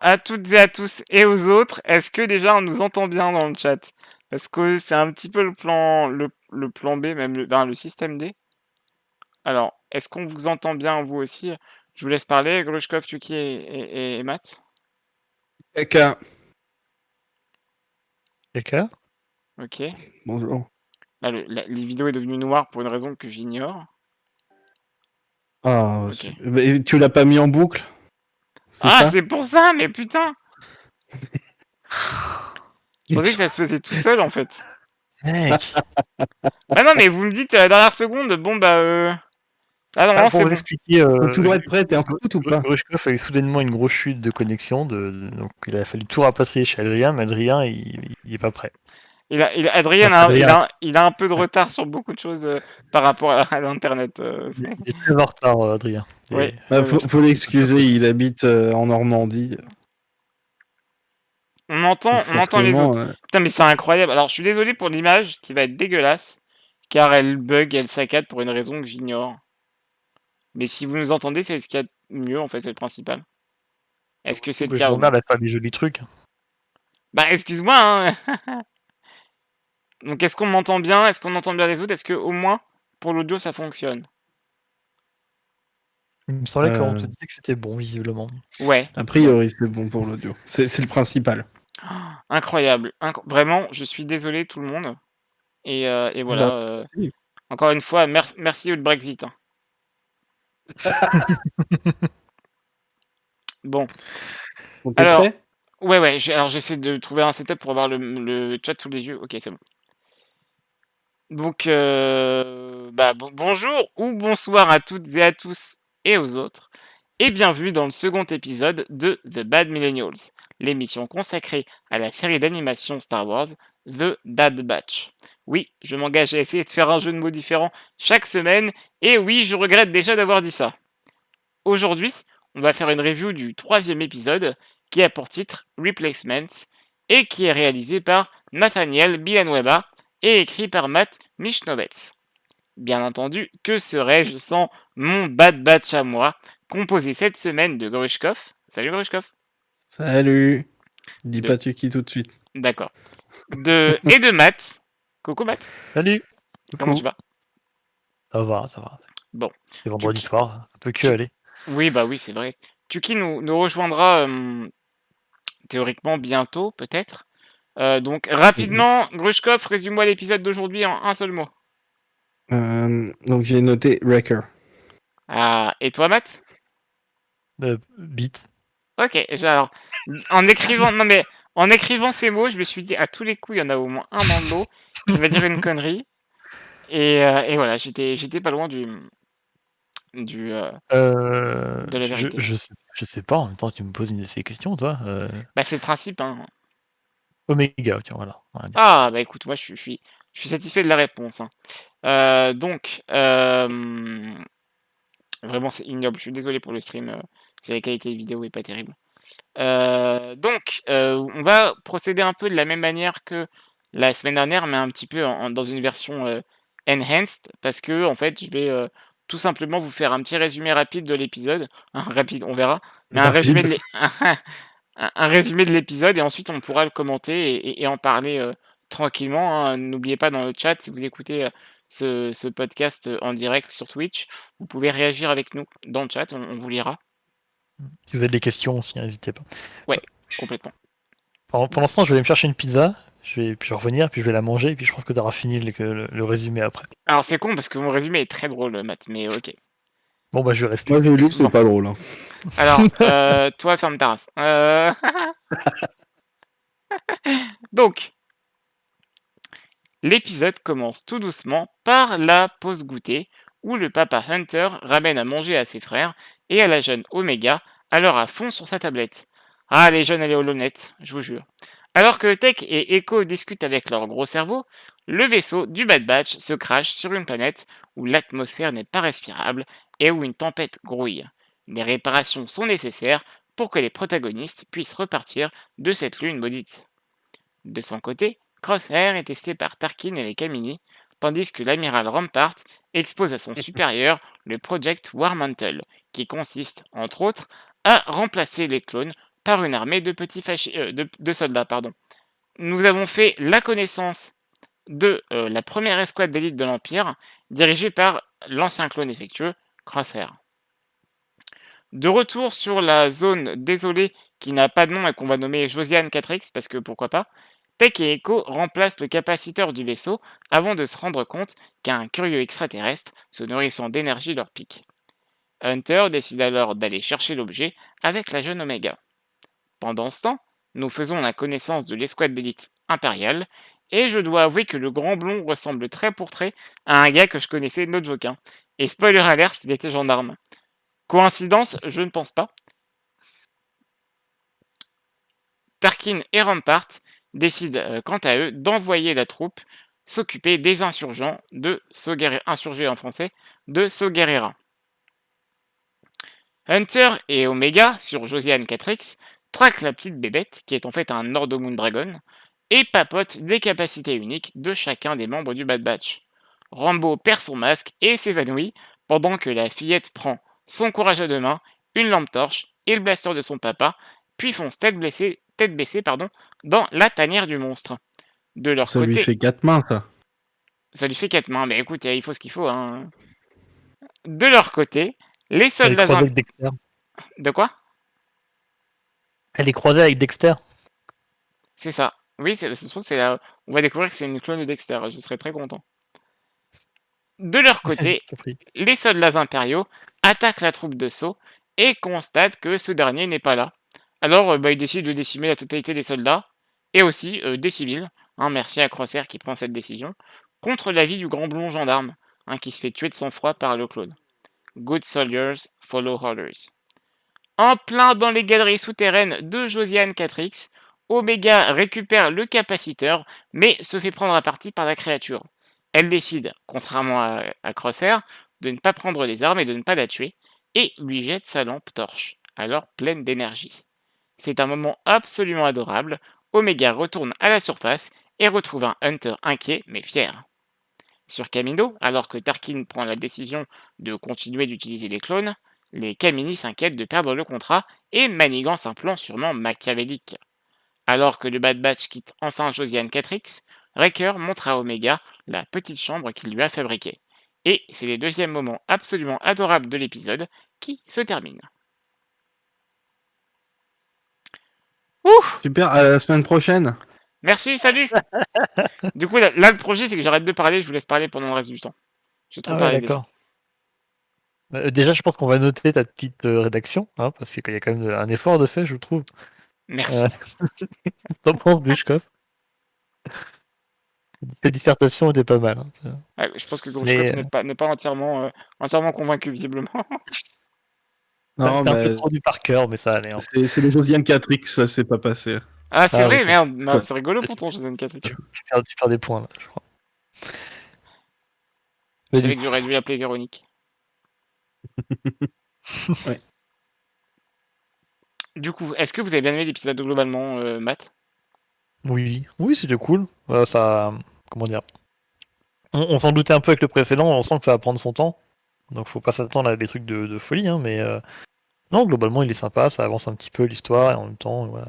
À toutes et à tous et aux autres. Est-ce que déjà on nous entend bien dans le chat? Parce que c'est un petit peu le plan, le, le plan B, même le, ben, le système D. Alors, est-ce qu'on vous entend bien vous aussi? Je vous laisse parler, Grushkov, Tuki et, et, et Matt? Kaka. Kaka Ok. Bonjour. Là, le- la, les vidéos est devenue noire pour une raison que j'ignore. Ah, Ok. c'est- mais tu l'as pas mis en boucle? Ah, c'est pour ça, mais putain Je pensais que ça se faisait tout seul en fait. Mec Bah non, mais vous me dites à la dernière seconde, bon bah. Euh... Ah non, Ah, non, Pour c'est vous bon. expliquer, euh, Faut toujours être prêt, t'es en foot ou pas Grushkov a eu soudainement une grosse chute de connexion, de, de- donc il a fallu tout rapatrier chez Adrien, mais Adrien il, il est pas prêt. Il a, il a- Adrien, a, il, a, il a un peu de retard sur beaucoup de choses euh, par rapport à, à l'internet. euh, Il est- très en retard, euh, Adrien. Et- Ouais. Bah, faut, faut l'excuser, il habite euh, en Normandie. on entend, on entend les autres. euh, Putain, mais c'est incroyable. Alors, je suis désolé pour l'image qui va être dégueulasse, car elle bug, elle saccade pour une raison que j'ignore. Mais si vous nous entendez, c'est ce qu'il y a de mieux, en fait, c'est le principal. Est-ce que c'est le cas m'emmerde à faire des jolis trucs. Bah, excuse-moi, hein. Donc, est-ce qu'on m'entend bien? Est-ce qu'on entend bien les autres? Est-ce que, au moins, pour l'audio, ça fonctionne? Il me semblait qu'on Euh. te disait que c'était bon, visiblement. Ouais. a priori, c'est bon pour l'audio. C'est c'est le principal. Incroyable. Inc- Vraiment, je suis désolé tout le monde. Et, euh, et voilà. Bah, euh, encore une fois, mer- merci au Brexit. hein. bon, Alors- prêt? ouais, ouais. Alors j'essaie de trouver un setup pour avoir le, le chat sous les yeux. Ok, c'est bon. Donc, euh, bah, bon- bonjour ou bonsoir à toutes et à tous et aux autres. Et bienvenue dans le second épisode de The Bad Millennials, l'émission consacrée à la série d'animation Star Wars, The Bad Batch. Oui, je m'engage à essayer de faire un jeu de mots différent chaque semaine, et oui, je regrette déjà d'avoir dit ça. Aujourd'hui, on va faire une review du troisième épisode qui a pour titre Replacements et qui est réalisé par Nathaniel Villanueva et écrit par Matt Michnovets. Bien entendu, que serais-je sans mon Bad Batch à moi, composé cette semaine de Grushkov. Salut Grushkov. Salut Dis De- pas tu qui tout de suite. D'accord. De... Et de Matt. Coucou Matt. Salut Comment Coucou. tu vas? Ça va, ça va. Bon. C'est vendredi Tu- soir, ça peut que tu- aller. Oui, bah oui, c'est vrai. Tuki nous, nous rejoindra euh, théoriquement bientôt, peut-être. Euh, donc, rapidement, Grushkov, résume-moi l'épisode d'aujourd'hui en un seul mot. Euh, donc j'ai noté Wrecker. Ah, et toi, Matt? Euh, beat. Ok, alors, en écrivant, non mais, en écrivant ces mots, je me suis dit, à tous les coups, il y en a au moins un dans le lot qui va dire une connerie. Et, euh, et voilà, j'étais, j'étais pas loin du, du, euh, Euh, De la je, vérité. je, sais, je sais pas, en même temps tu me poses une de ces questions, toi. Euh, bah c'est le principe, hein. Omega, tiens, voilà. Ah, bah écoute, moi je suis, je suis, je suis satisfait de la réponse. hein. Euh, donc, euh, vraiment c'est ignoble. Je suis désolé pour le stream. euh, c'est la qualité vidéo est pas terrible. Euh, donc, on va procéder un peu de la même manière que la semaine dernière, mais un petit peu en- dans une version enhanced, parce que en fait, je vais tout simplement vous faire un petit résumé rapide de l'épisode. Hein, rapide, on verra. Mais un résumé de l'é- un, un résumé de l'épisode et ensuite on pourra le commenter et, et- et en parler euh, tranquillement. hein. N'oubliez pas dans le chat, si vous écoutez euh, ce, ce podcast euh, en direct sur Twitch, vous pouvez réagir avec nous dans le chat, on, on vous lira Si vous avez des questions aussi, n'hésitez pas. complètement. Pendant, pendant ce temps, je vais aller me chercher une pizza, je vais, puis je vais revenir, puis je vais la manger, et puis je pense que tu auras fini le, le- le résumé après. Alors c'est con parce que mon résumé est très drôle, Matt, mais ok. Bon, bah je vais rester. Moi j'ai lu, c'est Bon. pas drôle. hein. Alors, euh, toi, ferme ta race. Euh, Donc, l'épisode commence tout doucement par la pause goûter, où le papa Hunter ramène à manger à ses frères et à la jeune Omega, alors à fond sur sa tablette. Ah, les jeunes, elle est honnête, je vous jure. Alors que Tech et Echo discutent avec leur gros cerveau, le vaisseau du Bad Batch se crache sur une planète où l'atmosphère n'est pas respirable et où une tempête grouille. Des réparations sont nécessaires pour que les protagonistes puissent repartir de cette lune maudite. De son côté, Crosshair est testé par Tarkin et les Kamini, tandis que l'amiral Rampart expose à son supérieur le Project War Mantle, qui consiste, entre autres, à remplacer les clones par une armée de petits euh, de, de soldats. Pardon. Nous avons fait la connaissance de euh, la première escouade d'élite de l'Empire, dirigée par l'ancien clone effectueux, De retour sur la zone désolée qui n'a pas de nom et qu'on va nommer Josiane 4X, parce que pourquoi pas, Tech et Echo remplacent le capaciteur du vaisseau avant de se rendre compte qu'un curieux extraterrestre se nourrissant d'énergie leur pique. Hunter décide alors d'aller chercher l'objet avec la jeune Omega. Pendant ce temps, nous faisons la connaissance de l'escouade d'élite impériale, et je dois avouer que le grand blond ressemble très pour trait à un gars que je connaissais, notre Joquin. Et spoiler alert, il était gendarme. Coïncidence Je ne pense pas. Tarkin et Rampart décident euh, quant à eux d'envoyer la troupe s'occuper des insurgents de Soguerre- insurgés en français de Soguerera. Hunter et Omega sur Josiane 4X traquent la petite bébête qui est en fait un Nordomoon Dragon et papotent des capacités uniques de chacun des membres du Bad Batch. Rambo perd son masque et s'évanouit pendant que la fillette prend son courage à deux mains, une lampe torche et le blaster de son papa, puis fonce tête, blessée, tête baissée pardon, dans la tanière du monstre. De leur Ça côté, lui fait quatre mains, ça. ça lui fait quatre mains, mais écoute, il faut ce qu'il faut. Hein. De leur côté, les Elle est soldats... croisée im- avec Dexter. De quoi? Elle est croisée avec Dexter. C'est ça. Oui, c'est- ça se trouve, c'est là. On va découvrir que c'est une clone de Dexter. Je serais très content. De leur côté, les soldats impériaux attaquent la troupe de Sceaux et constatent que ce dernier n'est pas là. Alors, euh, bah, ils décident de décimer la totalité des soldats et aussi euh, des civils. hein, merci à Crosshair qui prend cette décision. Contre l'avis du grand blond gendarme, hein, qui se fait tuer de sang-froid par le clone. Good soldiers follow orders. En plein dans les galeries souterraines de Josiane 4X, Omega récupère le capaciteur, mais se fait prendre à partie par la créature. Elle décide, contrairement à, à Crosshair, de ne pas prendre les armes et de ne pas la tuer, et lui jette sa lampe torche, alors pleine d'énergie. C'est un moment absolument adorable. Omega retourne à la surface et retrouve un Hunter inquiet mais fier. Sur Camino, alors que Tarkin prend la décision de continuer d'utiliser les clones, les Kamini s'inquiètent de perdre le contrat et manigancent un plan sûrement machiavélique. Alors que le Bad Batch quitte enfin Josiane 4X, Wrecker montre à Omega la petite chambre qu'il lui a fabriquée. Et c'est le deuxième moment absolument adorable de l'épisode qui se termine. Ouf Super, à la semaine prochaine. Merci, salut Du coup, là, là, le projet, c'est que j'arrête de parler, je vous laisse parler pendant le reste du temps. J'ai trop Ah ouais, déjà. d'accord. Euh, déjà, je pense qu'on va noter ta petite euh, rédaction, hein, parce qu'il y a quand même un effort de fait, je trouve. Merci. Euh, Qu'est-ce que t'en penses, Bushkov? Ta dissertation était pas mal. hein. Ouais, je pense que Mais, Grushkov euh, n'est pas, entièrement, euh, entièrement convaincu, visiblement. Non, C'était un peu mais trop du par cœur, mais ça allait. hein. c'est c'est les Josiane 4X, ça s'est pas passé. Ah, c'est Ah, vrai, ok. merde, bah, c'est rigolo pour ton Josiane 4 Tu, perds, tu perds des points, là, je crois. Je Mais savais du que j'aurais dû l'appeler Véronique. Ouais. Du coup, est-ce que vous avez bien aimé l'épisode globalement, euh, Matt? Oui, oui, c'était cool. Euh, ça, comment dire? On, on s'en doutait un peu avec le précédent, on sent que ça va prendre son temps. Donc faut pas s'attendre à des trucs de, de folie, hein, mais euh, non, globalement il est sympa, ça avance un petit peu l'histoire et en même temps, voilà.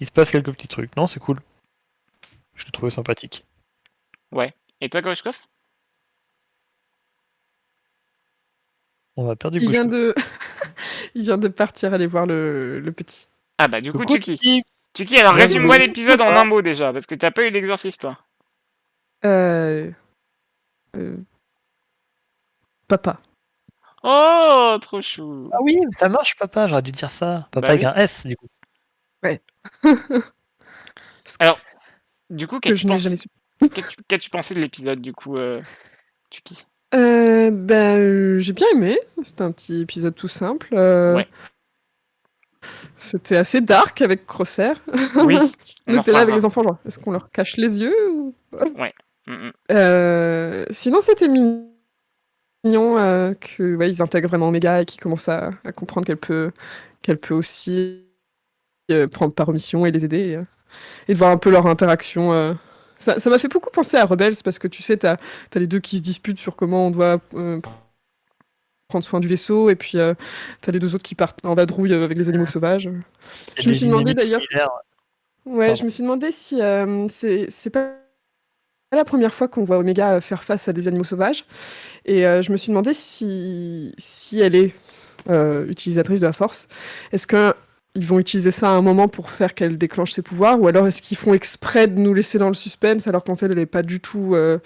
Il se passe quelques petits trucs. Non, c'est cool. Je l'ai trouvé sympathique. Et toi, Grushkov On va perdre du Il vient de, il vient de partir aller voir le, le petit. Ah bah du coup, Coucou, Tuki. Tiki. Tuki, alors Ouais, résume-moi l'épisode en un mot déjà, parce que t'as pas eu l'exercice, toi. Euh... euh, Papa. Oh, trop chou Ah oui, ça marche, papa, j'aurais dû dire ça. Papa Bah avec oui. un S, du coup. Du coup, Que qu'as-tu pensé, qu'as-tu- qu'as-tu pensé de l'épisode, du coup, euh, Tuki Euh, ben, j'ai bien aimé. C'était un petit épisode tout simple. euh, Ouais. C'était assez dark avec Crosshair. Oui, on était là avec les enfants, genre, est-ce qu'on leur cache les yeux ou... Mm, mm. Euh, Sinon, c'était mignon euh, que ouais, ils intègrent vraiment Omega et qu'ils commencent à, à comprendre qu'elle peut, qu'elle peut aussi euh, prendre part aux missions et les aider. Et, euh, et de voir un peu leur interaction. Ça ça m'a fait beaucoup penser à Rebels parce que tu sais, t'as as les deux qui se disputent sur comment on doit prendre soin du vaisseau, et puis euh, t'as les deux autres qui partent en vadrouille euh, avec les animaux sauvages. Il y a Je me suis demandé d'ailleurs-. Ouais, Pardon. je me suis demandé si euh, c'est pas la première fois qu'on voit Omega faire face à des animaux sauvages, et je me suis demandé si, si elle est euh, utilisatrice de la force. Est-ce que ils vont utiliser ça à un moment pour faire qu'elle déclenche ses pouvoirs, ou alors est-ce qu'ils font exprès de nous laisser dans le suspense alors qu'en fait elle n'est pas du tout euh,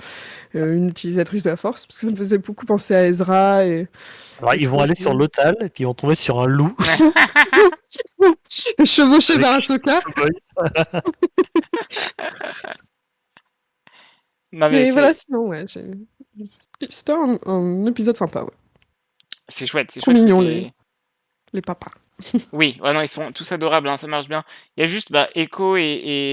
euh, une utilisatrice de la force? Parce que ça me faisait beaucoup penser à Ezra et Alors, ils vont aller sur l'Otal et puis ils vont tomber sur un loup. chevauché par Ahsoka. Non, mais, voilà, sinon, ouais, c'était un, un épisode sympa, ouais. c'est chouette. C'est chouette. mignon, les- les papas. Oui, ouais, non, ils sont tous adorables, hein, ça marche bien. Il y a juste bah, Echo et,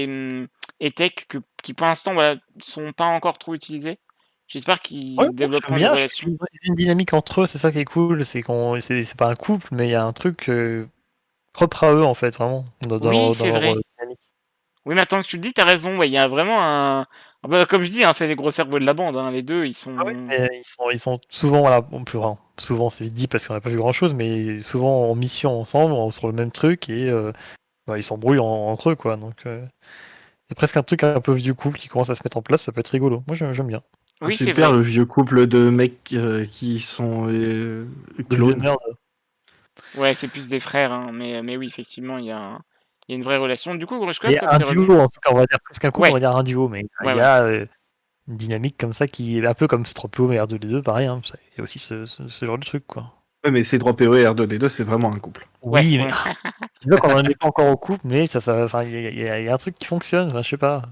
et, et Tech que- qui, pour l'instant, voilà, sont pas encore trop utilisés. J'espère qu'ils Ouais, développeront une bien, trouve qu'ils ont une dynamique entre eux, c'est ça qui est cool. C'est qu'on, c'est c'est pas un couple, mais il y a un truc euh, propre à eux en fait, vraiment. Dans, Oui, leur- dans c'est leur, vrai. dynamique. Oui, mais attends que tu le dis, t'as raison. ouais, Il y a vraiment un. ah bah, comme je dis, hein, c'est les gros cerveaux de la bande. hein, Les deux, ils sont. Ah oui, mais ils sont, ils sont souvent, voilà, bon, plus rare. Souvent, c'est vite dit parce qu'on n'a pas vu grand chose, mais souvent en mission ensemble, en- sur le même truc et euh, bah, ils s'embrouillent en- entre eux, quoi. Donc, euh, il y a presque un truc un peu vieux couple qui commence à se mettre en place, ça peut être rigolo. Moi, j'aime j'aime bien. Oui, c'est Super, vrai. le vieux couple de mecs euh, qui sont euh, De clones. vieux nerds. Ouais, c'est plus des frères. hein, Mais, mais oui, effectivement, il y a, un- il y a une vraie relation. Du coup, Grushkov, Il y a comme un revenu- duo, en tout cas, on va dire presque un couple, Ouais. on va dire un duo, mais il y a euh, une dynamique comme ça qui est un peu comme Stropio et R2D2, pareil, hein, ça- il y a aussi ce, ce- ce genre de truc, quoi. Ouais, mais C3PO et R2D2, c'est vraiment un couple. Oui, mais vois qu'on n'en est pas encore au couple, mais ça, ça, enfin, il y, y y a un truc qui fonctionne, je sais pas.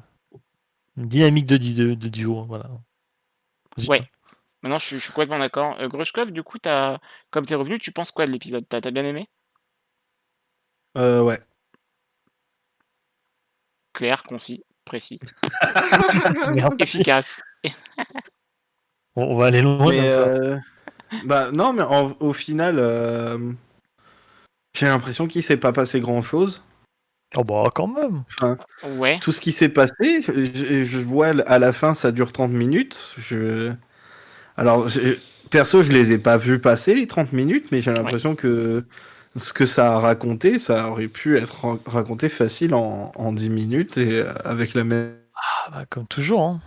Une dynamique de, de, de duo, voilà. Zut. Ouais. Maintenant, je, suis- je suis complètement d'accord. Euh, Grushkov, du coup, as, comme t'es revenu, tu penses quoi de l'épisode? T'as t'as bien aimé? Euh, ouais. Clair, concis, précis, Merde. efficace. On, va aller loin Mais, ça. euh, bah non, mais en- au final, euh, j'ai l'impression qu'il s'est pas passé grand chose. Oh bah quand même. Enfin, Ouais. tout ce qui s'est passé, je, je vois à la fin, ça dure 30 minutes. Je... Alors, je- perso, je les ai pas vus passer les 30 minutes, mais j'ai l'impression que ce que ça a raconté, ça aurait pu être ra- raconté facile en, en 10 minutes et euh, avec la même, Ah bah comme toujours, hein.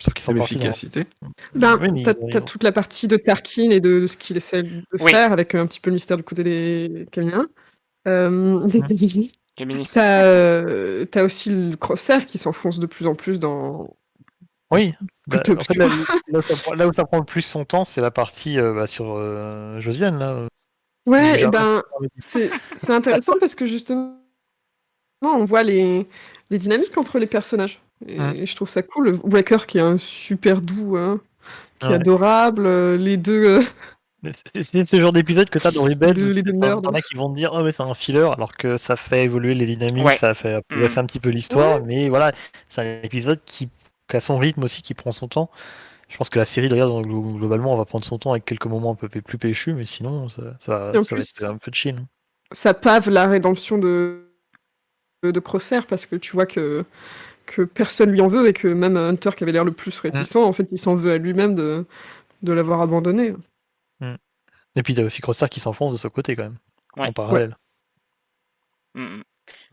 Sauf qu'ils sont efficacité. Ben, Oui, t'as t'as toute la partie de Tarkin et de, de ce qu'il essaie de Oui. faire avec un petit peu le mystère du côté des Caminiens. Euh, des. Caminiens. Camini. T'as euh, t'as aussi le crossaire qui s'enfonce de plus en plus dans. Oui. Bah, en fait, là, obscur. là où ça prend, là où ça prend le plus son temps, c'est la partie euh, bah, sur euh, Josiane là. Ouais, et ben c'est c'est intéressant parce que justement on voit les, les dynamiques entre les personnages. Et, Mm. je trouve ça cool. Wrecker qui est un super doux, hein, qui est adorable. euh, Les deux. euh, C'est ce genre d'épisode que t'as dans Rebels. Les- où les deux t'en- nerds. T'en as qui vont te dire, oh, mais c'est un filler, alors que ça fait évoluer les dynamiques, Ouais. ça fait progresser un petit peu l'histoire, mais voilà, c'est un épisode qui, qui a son rythme aussi, qui prend son temps. Je pense que la série, glo- globalement, on va prendre son temps avec quelques moments un peu plus péchus, mais sinon, ça, ça, va être un peu chill. ça pave la rédemption de, de Crosshair parce que tu vois que, que personne lui en veut et que même Hunter qui avait l'air le plus réticent, en fait, il s'en veut à lui-même de, de l'avoir abandonné. Et puis, t'as aussi Crosshair qui s'enfonce de ce côté, quand même, Ouais. en parallèle. Mm, mm.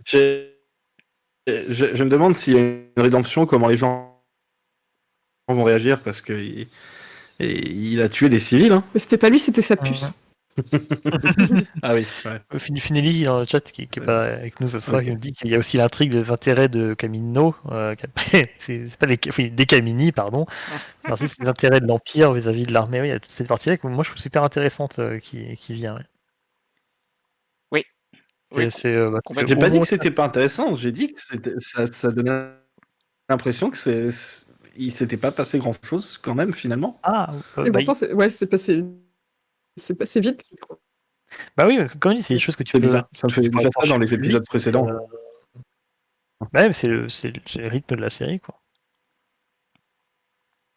Je, je me demande s'il y a une rédemption, comment les gens vont réagir, parce que il, et il a tué des civils. Hein. Mais c'était pas lui, c'était sa puce. Ah oui, ouais. Euh, Fin- Finelli dans le chat qui, qui est pas avec nous ce soir qui nous dit qu'il y a aussi l'intrigue des intérêts de Camino, euh, c'est pas des, enfin, des Camini pardon, c'est les intérêts de l'Empire vis-à-vis de l'armée. Oui, il y a toute cette partie-là que moi je trouve super intéressante euh, qui, qui vient. ouais. Oui. Oui, c'est, euh, bah, J'ai pas dit que c'était pas intéressant, j'ai dit que c'était- ça, ça donnait l'impression que c'est. Il s'était pas passé grand chose quand même finalement. Ah, euh, Et bah, pourtant, c'est- ouais, c'est passé, c'est passé vite. bah oui, comme dis, c'est des choses que tu peux. bizarre. Ça me fait déjà ça dans les épisodes vite, précédents. euh, Bah ouais, c'est le, c'est le- rythme de la série quoi.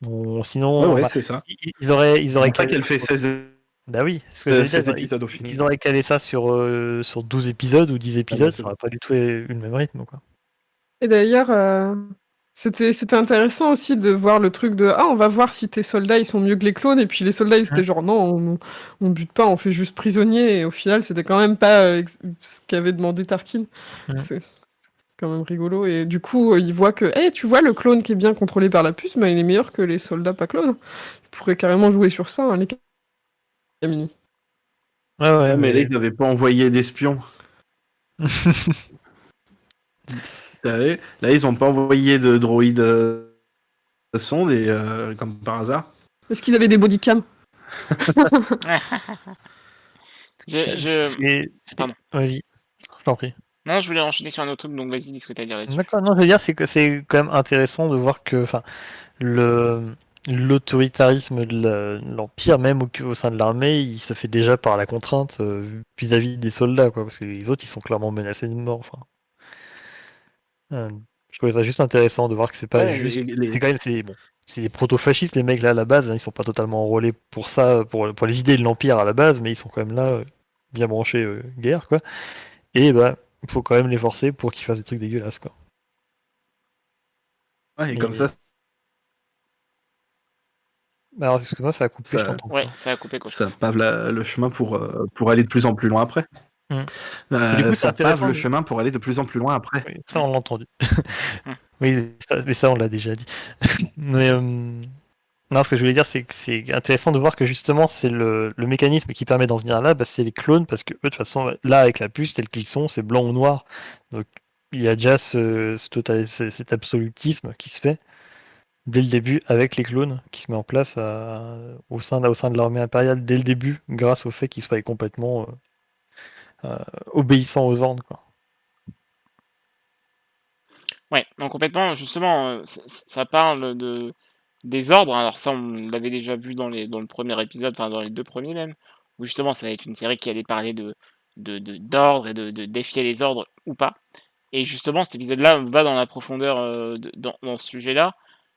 Bon, sinon, Ouais, ouais, bah, c'est ça. ils, ils auraient, ils auraient C'est pas calé- qu'elle fait 16, Bah oui, ce que euh, j'allais dire, 16 ils auraient- épisodes au final. Ils auraient calé ça sur, euh, sur 12 épisodes ou 10 épisodes, c'est ça bon. aurait pas du tout eu le même rythme. Quoi. Et d'ailleurs, euh, C'était c'était intéressant aussi de voir le truc de ah on va voir si tes soldats ils sont mieux que les clones et puis les soldats ils étaient genre non on, on bute pas on fait juste prisonnier et au final c'était quand même pas euh, ce qu'avait demandé Tarkin. C'est quand même rigolo et du coup il voit que hey, tu vois le clone qui est bien contrôlé par la puce mais il est meilleur que les soldats pas clones. Il pourrait carrément jouer sur ça hein, les Camini. Ouais, ouais, mais là ils n'avaient pas envoyé d'espions. Là, ils ont pas envoyé de droïdes euh, sonde et euh, comme par hasard. Est-ce qu'ils avaient des bodycams? Je, je... Pardon. Vas-y, je t'en prie. Non, je voulais enchaîner sur un autre truc, donc vas-y, dis ce que tu as à dire là-dessus. D'accord, non, je veux dire, c'est que c'est quand même intéressant de voir que le l'autoritarisme de l'Empire, même au, sein de l'armée, il se fait déjà par la contrainte euh, vis-à-vis des soldats, quoi, parce que les autres, ils sont clairement menacés de mort. Enfin. Euh, je trouvais ça juste intéressant de voir que c'est pas juste. C'est quand même c'est bon. C'est des proto-fascistes, les mecs là à la base, hein, ils sont pas totalement enrôlés pour ça, pour, pour les idées de l'Empire à la base, mais ils sont quand même là, euh, bien branchés euh, guerre, quoi. Et bah, il faut quand même les forcer pour qu'ils fassent des trucs dégueulasses, quoi. Ouais, et comme ça. Bah, alors, excuse-moi, ça a coupé, ça... Ouais, ça a coupé, quoi. Ça pave le chemin pour, pour aller de plus en plus loin après. Mmh. Euh, coup, ça pave le chemin pour aller de plus en plus loin après. ça, on l'a entendu. Oui, mais ça, on l'a déjà dit. mais euh, non, ce que je voulais dire, c'est que c'est intéressant de voir que justement, c'est le, mécanisme qui permet d'en venir là, bah, c'est les clones, parce que eux, de toute façon, là, avec la puce, tels qu'ils sont, c'est blanc ou noir. Donc, il y a déjà ce, total, cet absolutisme qui se fait dès le début avec les clones qui se met en place au, sein, au sein de l'armée impériale dès le début, grâce au fait qu'ils soient complètement euh, obéissant aux ordres. Quoi. Ouais, donc complètement, justement, euh, ça parle de, des ordres. Alors ça, on l'avait déjà vu dans, les, dans le premier épisode, enfin dans les deux premiers même, où justement ça va être une série qui allait parler de d'ordre et de, défier les ordres ou pas. Et justement, cet épisode-là va dans la profondeur euh, dans, ce sujet-là,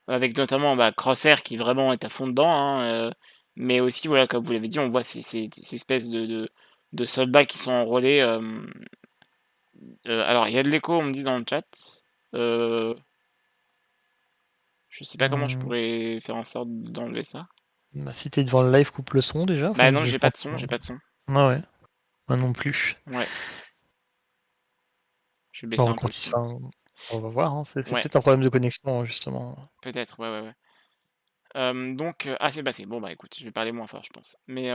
avec notamment bah, Crosshair qui vraiment est à fond dedans, hein, mais aussi, voilà, comme vous l'avez dit, on voit ces, ces, espèces de, de soldats qui sont enrôlés. Euh, euh, alors, il y a de l'écho, on me dit dans le chat. Euh, je sais pas comment je mmh. pourrais faire en sorte d'enlever ça. Bah, si t'es devant le live, coupe le son déjà. Bah non, j'ai pas de son, j'ai pas de son. Ah ouais. Moi non plus. Ouais. Je vais baisser un peu. on va voir, hein. c'est peut-être un problème de connexion justement. Peut-être, ouais, ouais, ouais. donc, ah c'est passé. Bon bah écoute, je vais parler moins fort, je pense. Mais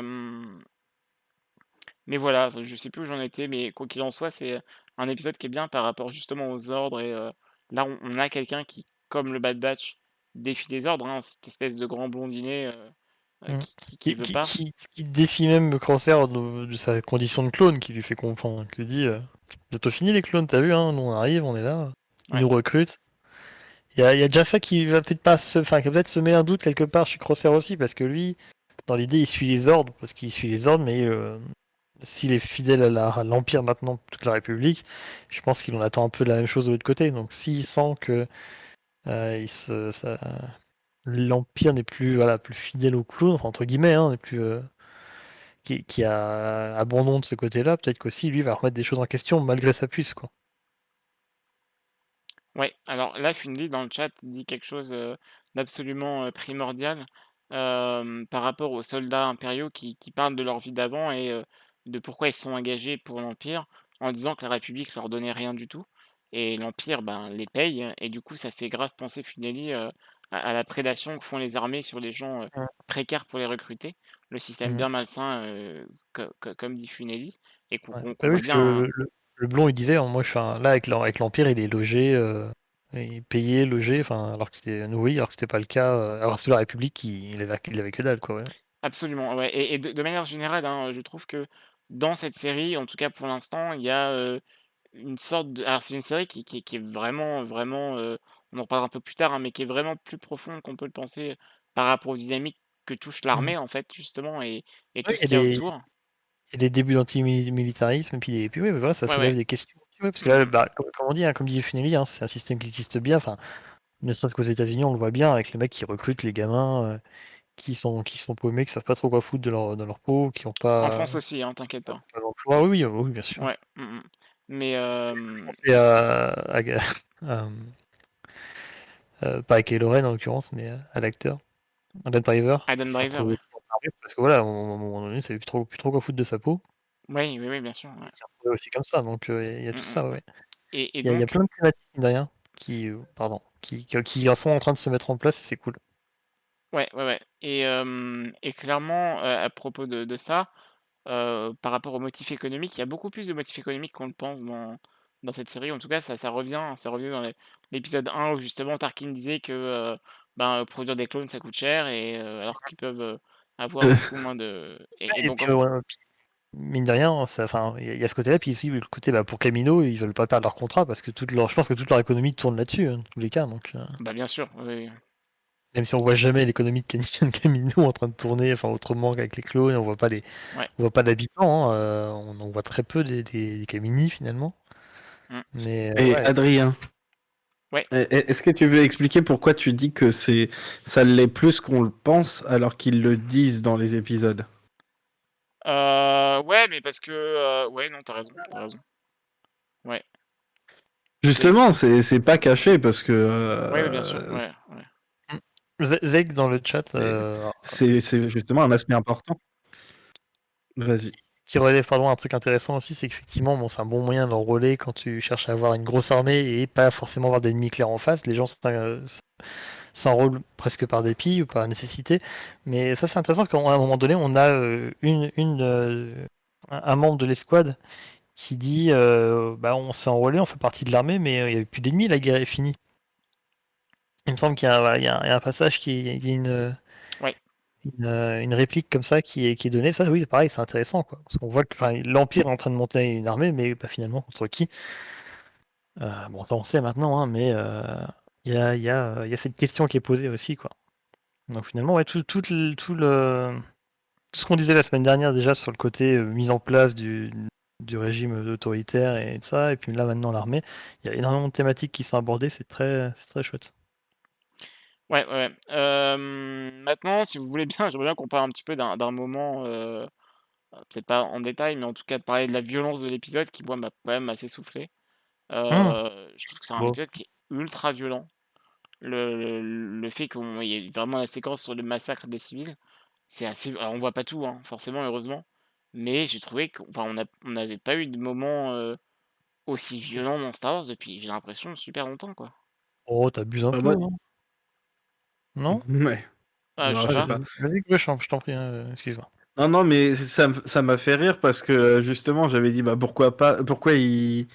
mais voilà, je sais plus où j'en étais, mais quoi qu'il en soit, c'est un épisode qui est bien par rapport justement aux ordres. Et là, on, a quelqu'un qui, comme le Bad Batch, défie les ordres, hein, cette espèce de grand blondinet mmh. qui, qui, veut pas. Qui, défie même Crosshair de, de, sa condition de clone, qui lui fait comprendre, qui lui dit Bientôt fini les clones, t'as vu, hein, nous on arrive, on est là, ils nous recrutent. Il y, a, déjà ça qui va peut-être pas se, enfin, qui peut-être semer un doute quelque part chez Crosshair aussi, parce que lui, dans l'idée, il suit les ordres, parce qu'il suit les ordres, mais s'il est fidèle à l'Empire maintenant, toute la République, je pense qu'il en attend un peu la même chose de l'autre côté. Donc s'il sent que euh, l'Empire n'est plus, voilà, plus fidèle au clown, entre guillemets, hein, n'est plus, euh, qui, a abandon de ce côté-là, peut-être qu'aussi lui va remettre des choses en question malgré sa puce. Quoi. Ouais, alors là, Finley dans le chat dit quelque chose euh, d'absolument primordial par rapport aux soldats impériaux qui parlent de leur vie d'avant et de pourquoi ils sont engagés pour l'Empire en disant que la République leur donnait rien du tout. Et l'Empire ben, les paye. Et du coup, ça fait grave penser Funeli à, la prédation que font les armées sur les gens précaires pour les recruter. Le système mmh. bien malsain, comme dit Funeli. Et qu'on bah bien. Le, blond, il disait, moi, je suis là, avec l'Empire, il est logé. Et payé, logé, enfin, alors que c'était nourri, alors que c'était pas le cas. Alors c'est la République, il, il, avait, il avait que dalle, quoi. Ouais. Absolument, ouais. Et, de, manière générale, hein, je trouve que dans cette série, en tout cas pour l'instant, il y a une sorte de. Alors, c'est une série qui, qui, est vraiment, vraiment. on en reparlera un peu plus tard, hein, mais qui est vraiment plus profonde qu'on peut le penser par rapport aux dynamiques que touche mmh. l'armée, en fait, justement, et, et tout ce qu'il y a autour. Il y a des débuts d'antimilitarisme, et puis, et puis oui, voilà, ça soulève des questions. parce que là, bah, comme, on dit, hein, comme dit Finelli, hein, c'est un système qui existe bien. Enfin, ne serait-ce qu'aux États-Unis, on le voit bien avec les mecs qui recrutent les gamins qui sont, qui sont paumés, qui savent pas trop quoi foutre de leur, de leur peau, qui ont pas. En France aussi, hein, t'inquiète pas. oui, oui, oui, bien sûr. Ouais. Mmh, mmh. Mais. Euh... à, Euh, pas à Kylo Ren en l'occurrence, mais à l'acteur. Adam Driver. Adam Driver, ouais. Parce que voilà, à un moment donné, ça savait plus trop, plus trop quoi foutre de sa peau. Oui, oui, oui, bien sûr. S'est retrouvé aussi comme ça, donc il y, a tout Mm, ça, ouais. Et, Il y, a- y plein de thématiques, mine de rien, qui, euh, pardon, qui, qui, qui sont en train de se mettre en place et c'est cool. ouais, ouais, ouais. Et, euh, et clairement, euh, à propos de, de ça, euh, par rapport aux motifs économiques, il y a beaucoup plus de motifs économiques qu'on le pense dans, dans cette série. En tout cas, ça, ça revient, ça revient dans les- l'épisode 1 où justement Tarkin disait que euh, ben, produire des clones ça coûte cher et euh, alors qu'ils peuvent euh, avoir beaucoup moins de. Et, et Et donc, puis, en- ouais, puis, mine de rien, ça- enfin, il y, a- il y a ce côté-là, puis aussi le côté bah, pour Camino, ils veulent pas perdre leur contrat parce que toute leur, je pense que toute leur économie tourne là-dessus, hein, dans tous les cas. Donc, euh, bah, bien sûr, oui. Même si on voit jamais l'économie de de Camino en train de tourner, enfin autrement qu'avec les clones, on voit pas les, Ouais. on voit pas d'habitants, hein, euh, on en voit très peu des, des, des Camini finalement. Mm. Mais euh, Et ouais. Adrien. Ouais. Est-ce que tu veux expliquer pourquoi tu dis que c'est ça l'est plus qu'on le pense alors qu'ils le disent dans les épisodes? Euh, ouais, mais parce que. euh, ouais, non, t'as raison, t'as raison. Justement, c'est c'est pas caché parce que euh, Oui, bien sûr. Ouais, ouais. Zeg dans le chat, euh, c'est justement un aspect important. Vas-y. qui relève pardon, un truc intéressant aussi, c'est qu'effectivement, bon, c'est un bon moyen d'enrôler quand tu cherches à avoir une grosse armée et pas forcément avoir d'ennemis clairs en face. Les gens s'en- s'enrôlent presque par dépit ou par nécessité. Mais ça, c'est intéressant qu'à un moment donné, on a euh, une, une, euh, un membre de l'escouade qui dit euh, bah, on s'est enrôlé, on fait partie de l'armée, mais il n'y avait plus d'ennemis, la guerre est finie. Il me semble qu'il y, a un- voilà, y y a passage qui il y a une, euh, une réplique comme ça qui est, qui est donnée. Ça, oui, c'est pareil, c'est intéressant. Quoi. Parce qu'on voit que enfin, l'Empire est en train de monter une armée, mais bah, finalement, contre qui? Euh, Bon, ça on sait maintenant, hein, mais euh, il y, a, il y, a, euh, il y a cette question qui est posée aussi. Quoi. Donc finalement, ouais, tout, tout le, tout, le, tout ce qu'on disait la semaine dernière déjà sur le côté euh, mise en place du, du régime autoritaire et de ça, et puis là maintenant l'armée, il y a énormément de thématiques qui sont abordées, c'est très, c'est très chouette. Ouais, ouais. ouais. Euh, maintenant, si vous voulez bien, j'aimerais bien qu'on parle un petit peu d'un d'un moment, euh, peut-être pas en détail, mais en tout cas de parler de la violence de l'épisode qui, moi, m'a quand même assez soufflé. Euh, Je trouve que c'est un Bon. épisode qui est ultra violent. Le, le, le fait qu'il y ait vraiment la séquence sur le massacre des civils, c'est assez. Alors, on voit pas tout, hein, forcément, heureusement. Mais j'ai trouvé qu'on on a- on n'avait pas eu de moment euh, aussi violent dans Star Wars depuis, j'ai l'impression, super longtemps, quoi. Oh, t'abuses un Ah peu, bah- non Non? Ouais. Ah, Non, sais je sais pas. pas. Vas-y, je t'en prie, hein, excuse-moi. Non, non, mais ça, m'a fait rire parce que justement, j'avais dit, bah pourquoi pas, pourquoi ils,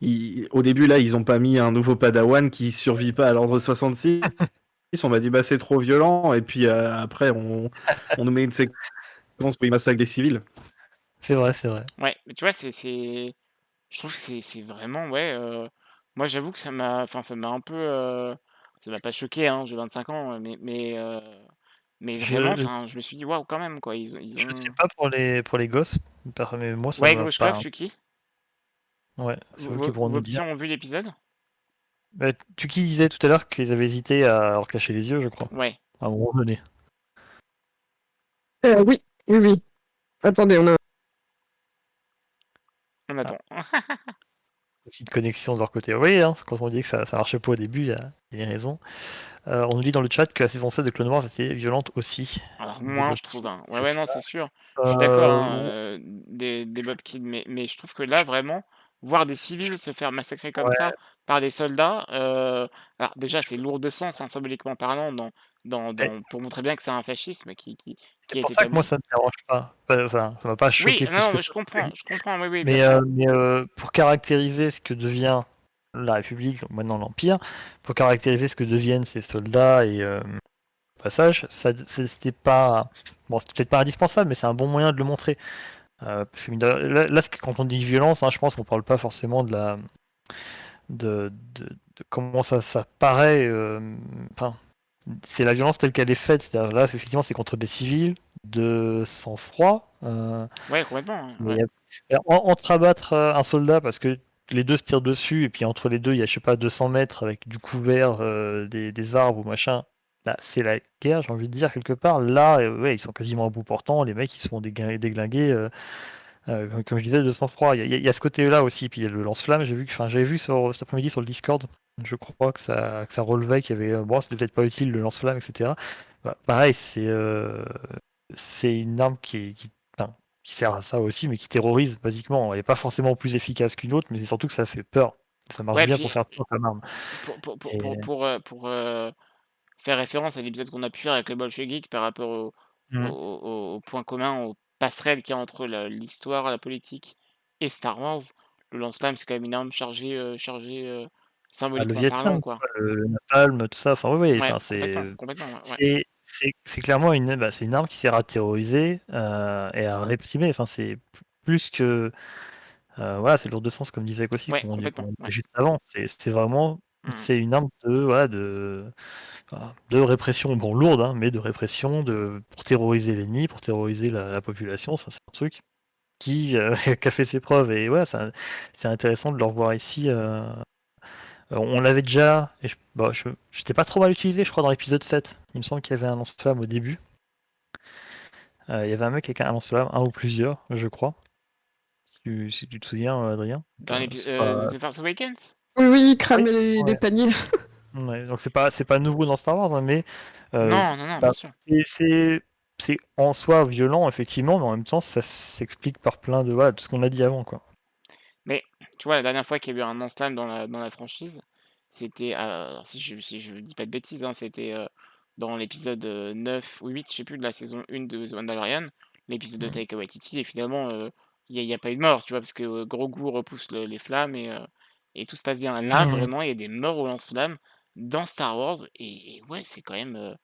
ils- au début là, ils ont pas mis un nouveau Padawan qui survit pas à l'ordre 66. On m'a dit, bah c'est trop violent, et puis euh, après, on, on nous met une séquence où ils massacrent des civils. C'est vrai, c'est vrai. Ouais, mais tu vois, c'est, c'est... Je trouve que c'est, c'est vraiment, ouais... euh, Moi, j'avoue que ça m'a... Enfin, ça m'a un peu... euh, Ça m'a pas choqué, hein, j'ai 25 ans, mais... Mais, euh, mais Je- vraiment, je me suis dit, waouh, quand même, quoi, ils, ont- ils Je ont... sais pas pour les, pour les gosses, mais moi ça Ouais, va pas. Chucky, Ouais, c'est vous qui pourront nous petits dire. ont vu l'épisode? Bah, tu qui disais tout à l'heure qu'ils avaient hésité à leur cacher les yeux, je crois, Ouais. à un moment donné. Euh, oui, oui, oui. Attendez, on a. On attend. Aussi de connexion de leur côté. Oui, hein, quand on dit que ça, ça marchait pas au début, il y a, des raisons. Euh, on nous dit dans le chat que la saison 7 de Clone Wars était violente aussi. Alors, moins, je trouve. Hein. Ouais, ouais, non, c'est sûr. Je suis d'accord, hein, Euh, euh, des, des Bob Kids, mais, mais je trouve que là, vraiment, voir des civils se faire massacrer comme Ouais. ça par des soldats, euh, alors déjà, c'est lourd de sens, hein, symboliquement parlant, dans, dans, dans- pour montrer bien que c'est un fascisme qui, qui, qui C'est pour ça que moi ça me dérange pas. Enfin, ça m'a pas choqué Oui, non, ça. je comprends, je comprends, oui, oui, Mais, euh, mais euh, pour caractériser ce que devient la République, maintenant l'Empire, pour caractériser ce que deviennent ces soldats et euh, au passage, ça c'était pas bon, c'était peut-être pas indispensable, mais c'est un bon moyen de le montrer. Euh, parce que là, quand on dit violence, hein, je pense qu'on parle pas forcément de la de, de- de comment ça, ça paraît. Enfin, c'est la violence telle qu'elle est faite. C'est-à-dire là, effectivement, c'est contre des civils de sang-froid. euh, Ouais, complètement. hein, ouais. entre abattre euh, un soldat parce que les deux se tirent dessus et puis entre les deux il y a je sais pas 200 mètres avec du couvert, euh, des, des arbres ou machin, là, c'est la guerre j'ai envie de dire quelque part. Là euh, ouais ils sont quasiment à bout portant, les mecs ils déglinguer, déglinguer euh, euh, comme- je disais de sang-froid. Il y, a- il y a ce côté là aussi puis il y a le lance-flamme. J'ai vu enfin j'avais vu sur, cet après-midi sur le Discord je crois que ça, que ça relevait qu'il y avait. Bon, c'était peut-être pas utile le lance-flamme, etc. Bah, pareil, c'est c'est une arme qui, qui, qui sert à ça aussi, mais qui terrorise basiquement. Elle n'est pas forcément plus efficace qu'une autre, mais c'est surtout que ça fait peur. Ça marche bien pour faire peur comme arme. Pour, pour, pour, pour, pour faire référence à l'épisode qu'on a pu faire avec le Geek par rapport au, mmh. au, au, point commun, aux passerelles qu'il y a entre l'histoire, la, politique et Star Wars, le lance-flamme, c'est quand même une arme chargée, euh, chargée ah, le parlant. Quoi. Le napalm, tout ça. Enfin, oui, oui. c'est c'est clairement une, bah, une arme qui sert à terroriser euh, et à réprimer. Enfin, c'est plus que. Euh, voilà, c'est lourd de sens, comme disait aussi, ouais, juste avant. C'est vraiment. Mmh. C'est une arme de, voilà, de, de répression, bon, lourde, hein, mais de répression de, pour terroriser l'ennemi, pour terroriser la, population. Ça, c'est un truc qui, euh, qui, a fait ses preuves. Et ouais, c'est intéressant de le revoir ici. Euh, on l'avait déjà, et je, bah, j'étais pas trop mal utilisé, je crois, dans l'épisode 7. Il me semble qu'il y avait un lance-flamme au début. Euh, il y avait un mec avec un lance-flamme, un ou plusieurs, je crois. Si tu, te souviens, Adrien. Dans l'épisode The Force Awakens? Oui, oui, il cramait les, paniers. donc c'est pas, c'est pas nouveau dans Star Wars, hein, mais. non, non, non, bah, bien sûr. C'est c'est en soi violent, effectivement, mais en même temps, ça s'explique par plein de, voilà, tout ce qu'on a dit avant, quoi. Tu vois, la dernière fois qu'il y a eu un non-slam dans la, dans la franchise, c'était, si je, si je dis pas de bêtises, hein, c'était euh, dans l'épisode 9 ou 8, je sais plus, de la saison 1 de The Mandalorian, l'épisode de mmh. Taika Waititi, et finalement, euh, il n'y a, pas eu de mort, tu vois, parce que euh, Grogu repousse les flammes et, et tout se passe bien. Là, mmh. vraiment, il y a des morts au lance-flammes dans Star Wars, et ouais, c'est quand même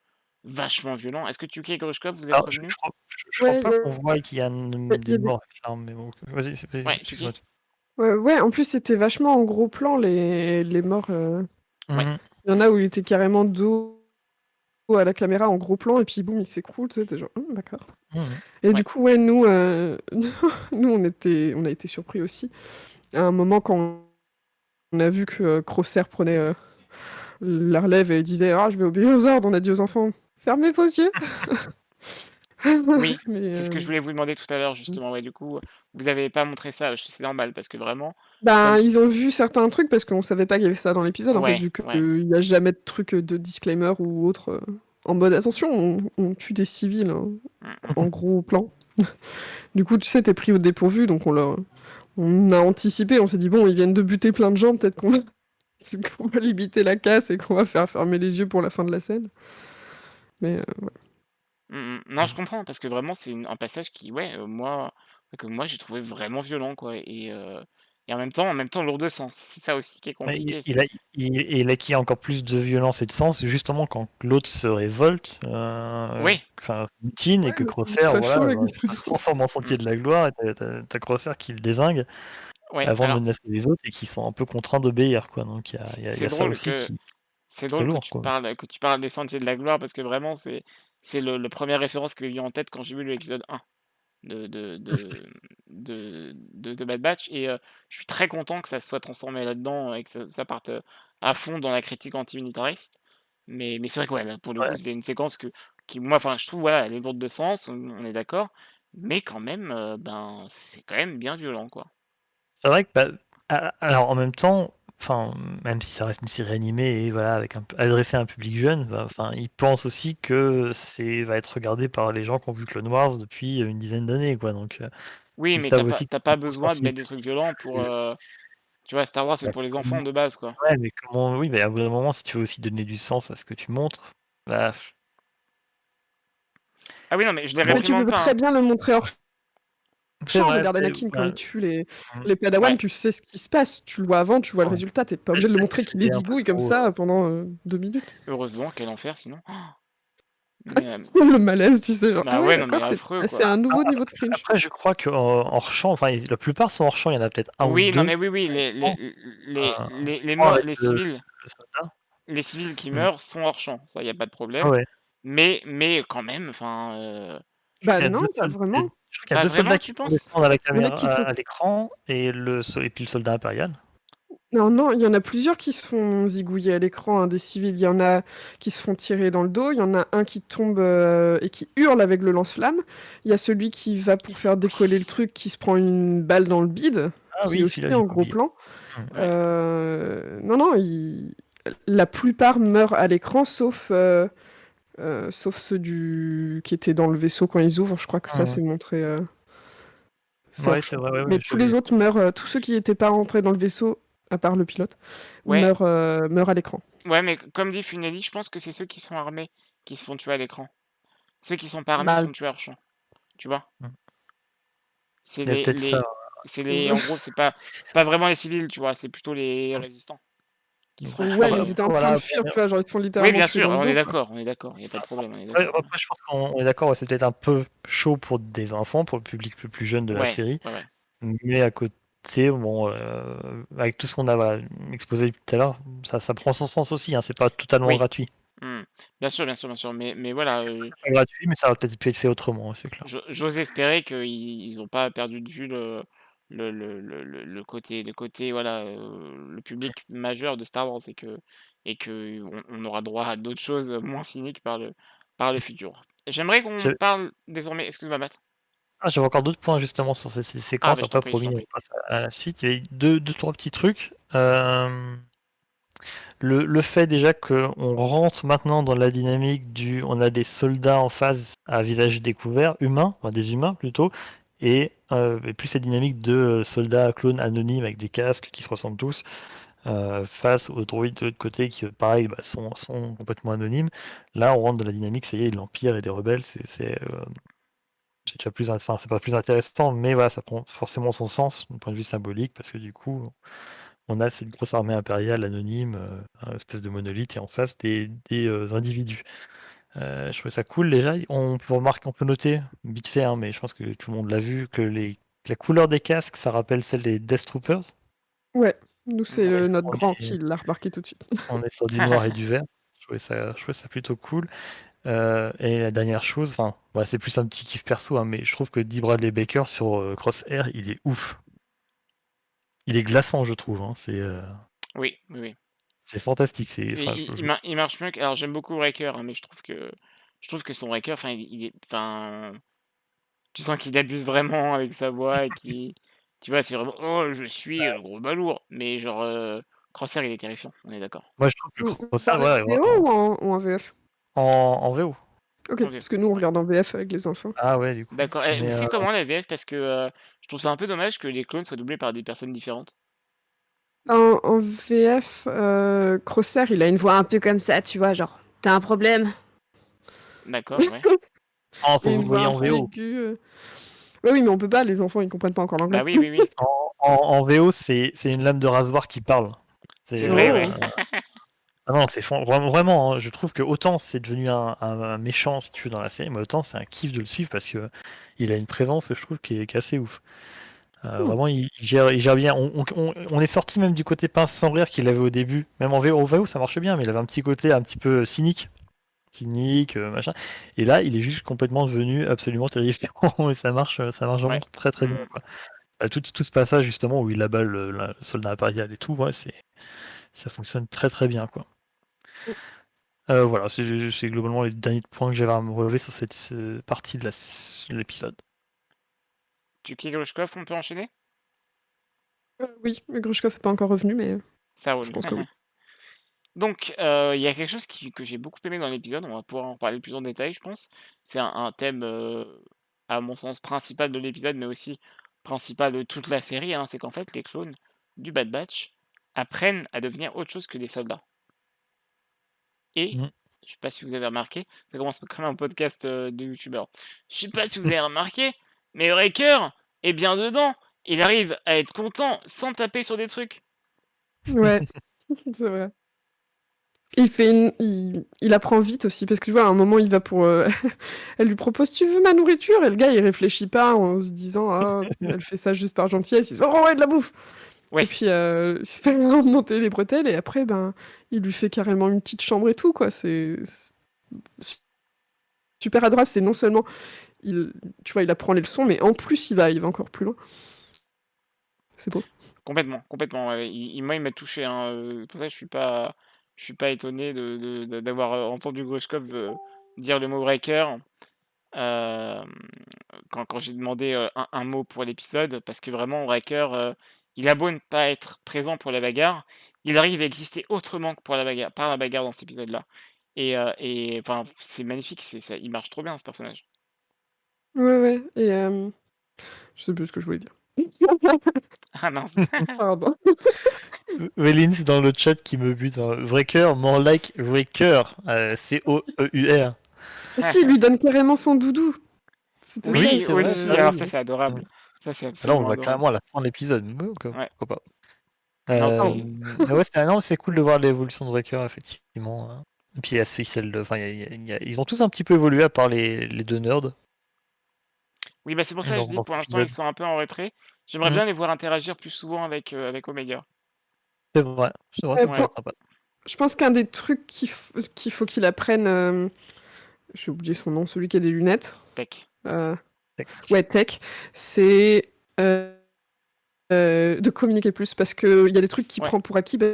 vachement violent. Est-ce que tu et Grushkov, vous êtes Alors, je, crois, je, crois pas qu'on voit qu'il y a une, des morts mais bon. Vas-y, ouais, tu ouais, ouais, en plus, c'était vachement en gros plan, les, les morts. Euh... Mmh. Il y en a où il était carrément dos à la caméra en gros plan, et puis boum, il s'écroule, tu sais, genre, hum, d'accord. Mmh. Et du coup, ouais, nous, euh... nous on, était... on a été surpris aussi. À un moment, quand on a vu que euh, Crosser prenait euh, la relève et disait Ah, je vais obéir aux ordres, on a dit aux enfants Fermez vos yeux. oui, c'est ce que je voulais vous demander tout à l'heure, justement. Ouais, du coup, vous n'avez pas montré ça, c'est normal, parce que vraiment. Ben, ils ont vu certains trucs parce qu'on savait pas qu'il y avait ça dans l'épisode, en fait, vu qu'il n'y a jamais de truc de disclaimer ou autre. En mode attention, on, tue des civils hein, mm. en gros plan. du coup, tu sais, t'es pris au dépourvu, donc on, l'a, on a anticipé, on s'est dit, bon, ils viennent de buter plein de gens, peut-être qu'on va... qu'on va limiter la casse et qu'on va faire fermer les yeux pour la fin de la scène. Mais euh, mmh, mmh. Non, je comprends parce que vraiment c'est un passage qui, ouais, euh, moi, que moi j'ai trouvé vraiment violent, quoi. Et, euh, et en même temps, en même temps lourd de sens. C'est ça aussi qui est compliqué. il, a, il, a qui a encore plus de violence et de sens justement quand l'autre se révolte, Oui. enfin mutine et que Crosser voilà, se transforme en sentier de la gloire et t'as Crosser qui le désingue avant de menacer les autres et qui sont un peu contraints d'obéir, quoi. Donc il y a, y a, ça aussi qui c'est drôle que, tu parles, que tu parles des Sentiers de la Gloire parce que vraiment, c'est, c'est le, le première référence que j'ai eu en tête quand j'ai vu l'épisode 1 de, de, de, de, de, Bad Batch. Et euh, je suis très content que ça soit transformé là-dedans et que ça, parte à fond dans la critique anti-unitariste. Mais, mais c'est vrai que ouais, pour le coup, c'est une séquence que, qui, moi, enfin, je trouve, voilà, elle est lourde de sens, on, est d'accord. Mais quand même, euh, ben, c'est quand même bien violent, quoi. C'est vrai que, bah, alors en même temps, enfin, même si ça reste une série animée et voilà, avec un, adressée à un public jeune, bah, enfin, ils pensent aussi que c'est va être regardé par les gens qui ont vu Clone Wars depuis une dizaine d'années, quoi. Donc, euh, oui, mais t'as pas, pas besoin de mettre des trucs violents pour. Euh, tu vois, Star Wars, c'est pour les enfants de base, quoi. Ouais, mais comment. Oui, mais à un moment, si tu veux aussi donner du sens à ce que tu montres, bah. Ah oui, non, mais je les réprimande Tu peux très hein. bien le montrer hors champ. Regarde Anakin quand il tue les, mmh. les Padawan, tu sais ce qui se passe. Tu le vois avant, tu vois le résultat. T'es pas obligé de le montrer qu'il les zigouille comme ça pendant euh, deux minutes. Heureusement, quel enfer sinon. Euh, le malaise, tu sais. Genre, bah ah c'est un nouveau niveau de cringe. Après, je crois que hors champ, enfin, la plupart sont hors champ, il y en a peut-être un oui, ou deux. Oui, non, mais oui, oui, les, les, les, les, les, morts, les civils. les civils qui mmh. meurent sont hors champ, ça, il n'y a pas de problème. Mais, mais quand même, enfin. Euh... Bah non, pas vraiment. Je crois qu'il y a deux soldats qui descendent à la caméra, à, l'écran, et, le, et puis le soldat impérial. Non, non, il y en a plusieurs qui se font zigouiller à l'écran, hein, des civils. Il y en a qui se font tirer dans le dos, il y en a un qui tombe euh, et qui hurle avec le lance-flamme. Il y a celui qui va pour faire décoller le truc, qui se prend une balle dans le bide, ah, qui oui, aussi en gros plan. Euh, non, non, il... la plupart meurent à l'écran, sauf, euh, euh, sauf ceux du... qui étaient dans le vaisseau quand ils ouvrent. Je crois que ça, Ah. c'est montré. euh, Ouais, c'est vrai. ouais, Mais tous les autres meurent, euh, tous ceux qui n'étaient pas rentrés dans le vaisseau, à part le pilote, Ouais. meurent, euh, meurent à l'écran. Ouais, mais comme dit Funeli, je pense que c'est ceux qui sont armés qui se font tuer à l'écran. Ceux qui sont pas armés Bah, sont tués à champ. Tu vois? Hmm. C'est les, peut-être les- ça. c'est les, en gros, c'est pas, c'est pas vraiment les civils, tu vois, c'est plutôt les résistants qui se font Ouais. Ouais, mais ils étaient en voilà, train de fuir, tu vois, genre ils se font Oui, littéralement bien sûr, le on est d'accord, on est d'accord, il y a pas de problème, on est Après, d'accord. après, je pense qu'on est d'accord, ouais, c'est peut-être un peu chaud pour des enfants, pour le public le plus jeune de la Ouais, série. ouais, ouais. Mais à côté, bon, euh, avec tout ce qu'on a voilà, exposé tout à l'heure, ça, ça prend son sens aussi. Hein, c'est pas totalement Oui. gratuit. Hmm. Bien sûr, bien sûr, bien sûr, mais, mais voilà, euh, C'est pas gratuit, mais ça aurait peut-être pu être fait autrement, c'est clair. j'o- j'ose espérer qu'ils n'ont pas perdu de vue le, le, le, le, le- le côté, le côté, voilà, le public majeur de Star Wars et que, et que on, aura droit à d'autres choses moins cyniques par le, par le futur. J'aimerais qu'on parle désormais, excuse-moi Matt. Ah, j'avais encore d'autres points justement sur ces, ces séquences. bah, je t'en après, prie, je promis, t'en on prie. passe à la suite. Il y avait deux, deux trois petits trucs. Le, le fait déjà qu'on rentre maintenant dans la dynamique du. On a des soldats en phase à visage découvert, humains, enfin des humains plutôt, et, euh, et plus cette dynamique de euh, soldats clones anonymes avec des casques qui se ressemblent tous. euh, face aux droïdes de l'autre côté qui, pareil, bah, sont, sont complètement anonymes. Là, on rentre dans la dynamique, ça y est, de l'Empire et des rebelles. C'est euh, déjà plus, enfin, pas plus intéressant, mais voilà, ça prend forcément son sens d'un point de vue symbolique parce que du coup, on a cette grosse armée impériale anonyme, euh, un espèce de monolithe, et en face des, des, individus. Euh, je trouvais ça cool déjà. On peut remarquer, on peut noter vite fait, hein, mais je pense que tout le monde l'a vu, que les, la couleur des casques, ça rappelle celle des Death Troopers. Ouais, nous c'est Ouais, notre grand qui l'a remarqué tout de suite. On est sur du noir et du vert. Je trouvais ça, je trouvais ça plutôt cool. Euh, et la dernière chose, enfin, voilà, c'est plus un petit kiff perso, hein, mais je trouve que D. Bradley Baker sur euh, Crosshair, il est ouf. Il est glaçant, je trouve. hein, C'est euh, Oui, oui, oui. C'est fantastique. C'est, enfin, il, je- il je- mar- il marche mieux que. Alors j'aime beaucoup Raker, hein, mais je trouve que je trouve que son Raker, enfin, il, il est, enfin, tu sens qu'il abuse vraiment avec sa voix et qui, tu vois, c'est vraiment, oh, je suis le gros balourd. Mais genre, euh, Crosshair, il est terrifiant. On est d'accord. Moi, je trouve que ouais, en ouais, VO ou en, ou en VF en, en VO. Ok. parce que nous on regarde en VF avec les enfants. Ah ouais, du coup. D'accord. Eh, Mais, vous savez euh, comment la VF Parce que euh, je trouve ça un peu dommage que les clones soient doublés par des personnes différentes. En, en VF, euh, Crosshair il a une voix un peu comme ça, tu vois, genre, t'as un problème D'accord, ouais. Ah, faut vous en peu VO. aiguë, euh. Ouais, oui, mais on peut pas, les enfants ils comprennent pas encore l'anglais. bah oui, oui, oui. En, en, en VO, c'est c'est une lame de rasoir qui parle. C'est vrai, Oh. ouais. Ah non, c'est vraiment, vraiment hein, je trouve que autant c'est devenu un, un- un méchant si tu veux dans la série, mais autant c'est un kiff de le suivre parce que il a une présence, je trouve, qui est, qui est assez ouf. Euh. Vraiment, il, il gère, il gère bien. On, on- on- on est sorti même du côté pince sans rire qu'il avait au début. Même en VO, VO, ça marchait bien, mais il avait un petit côté un petit peu cynique. Cynique, euh, machin. Et là, il est juste complètement devenu absolument terrifiant. et ça marche, ça marche vraiment Ouais. très très bien. Mm. quoi. Bah, tout, tout ce passage justement où il abat le, le soldat impérial et tout, ouais, c'est, ça fonctionne très très bien. quoi. Euh, voilà, c'est globalement les derniers points que j'avais à me relever sur cette partie de l'épisode. Tu Grushkov, on peut enchaîner? Euh, oui, mais Grushkov est pas encore revenu, mais Ça roule. je pense que oui. Donc, euh, il y a quelque chose qui- que j'ai beaucoup aimé dans l'épisode, on va pouvoir en parler plus en détail, je pense. C'est un, un thème, euh, à mon sens, principal de l'épisode, mais aussi principal de toute la série, hein, c'est qu'en fait, les clones du Bad Batch apprennent à devenir autre chose que des soldats. Et, Mm. je sais pas si vous avez remarqué, ça commence comme un podcast euh, de youtubeur. Je sais pas si vous avez remarqué, mais Wrecker est bien dedans. Il arrive à être content sans taper sur des trucs. Ouais, c'est vrai. Il fait une... il... il apprend vite aussi parce que tu vois à un moment il va pour euh, elle lui propose tu veux ma nourriture? Et le gars il réfléchit pas en se disant ah elle fait ça juste par gentillesse il dit oh ouais de la bouffe Ouais. et puis euh, il se fait remonter les bretelles et après ben il lui fait carrément une petite chambre et tout quoi c'est c'est super adorable c'est non seulement il tu vois il apprend les leçons mais en plus il va il va encore plus loin c'est beau Complètement, complètement. Il, moi, il m'a touché. Hein. euh, pour ça je suis pas, je suis pas étonné d'avoir euh, entendu Grushkov euh, dire le mot breaker euh, quand, quand j'ai demandé un, mot pour l'épisode, parce que vraiment, breaker, il a beau ne pas être présent pour la bagarre, il arrive à exister autrement que pour la bagarre, par la bagarre dans cet épisode-là. Et, et enfin, c'est magnifique, ça, il marche trop bien ce personnage. Ouais, ouais. Et euh, je sais plus ce que je voulais dire. Ah mince. Pardon. Vélins dans le chat qui me bute. Hein. Vrai cœur, more like vrai cœur. Euh, C-O-E-U-R. Et si, il lui donne carrément son doudou. C'était ça, Oui, c'est vrai, aussi. ah Alors oui. ça, c'est adorable. Ça, c'est Là, on absolument le voit adorable. carrément à la fin de l'épisode. Ouais, ok, Ouais. Pourquoi pas. Non, Euh, c'est- mais ouais, c'est non, c'est cool de voir l'évolution de Breaker, effectivement. hein. Et puis il y a ceux- celle de- enfin, il y a- il y a- il y a- ils ont tous un petit peu évolué à part les, les deux nerds. Oui, bah c'est pour ça que je dis pour l'instant ils sont un peu en retrait. J'aimerais Mhm. bien les voir interagir plus souvent avec, euh, avec Omega. C'est vrai, c'est vrai, pour- sympa. Je pense qu'un des trucs qu'il f- faut qu'il apprenne, euh, j'ai oublié son nom, celui qui a des lunettes. Tech. euh, Tech. ouais, tech, c'est euh, euh, de communiquer plus parce qu'il y a des trucs qu'il Ouais. prend pour acquis bah,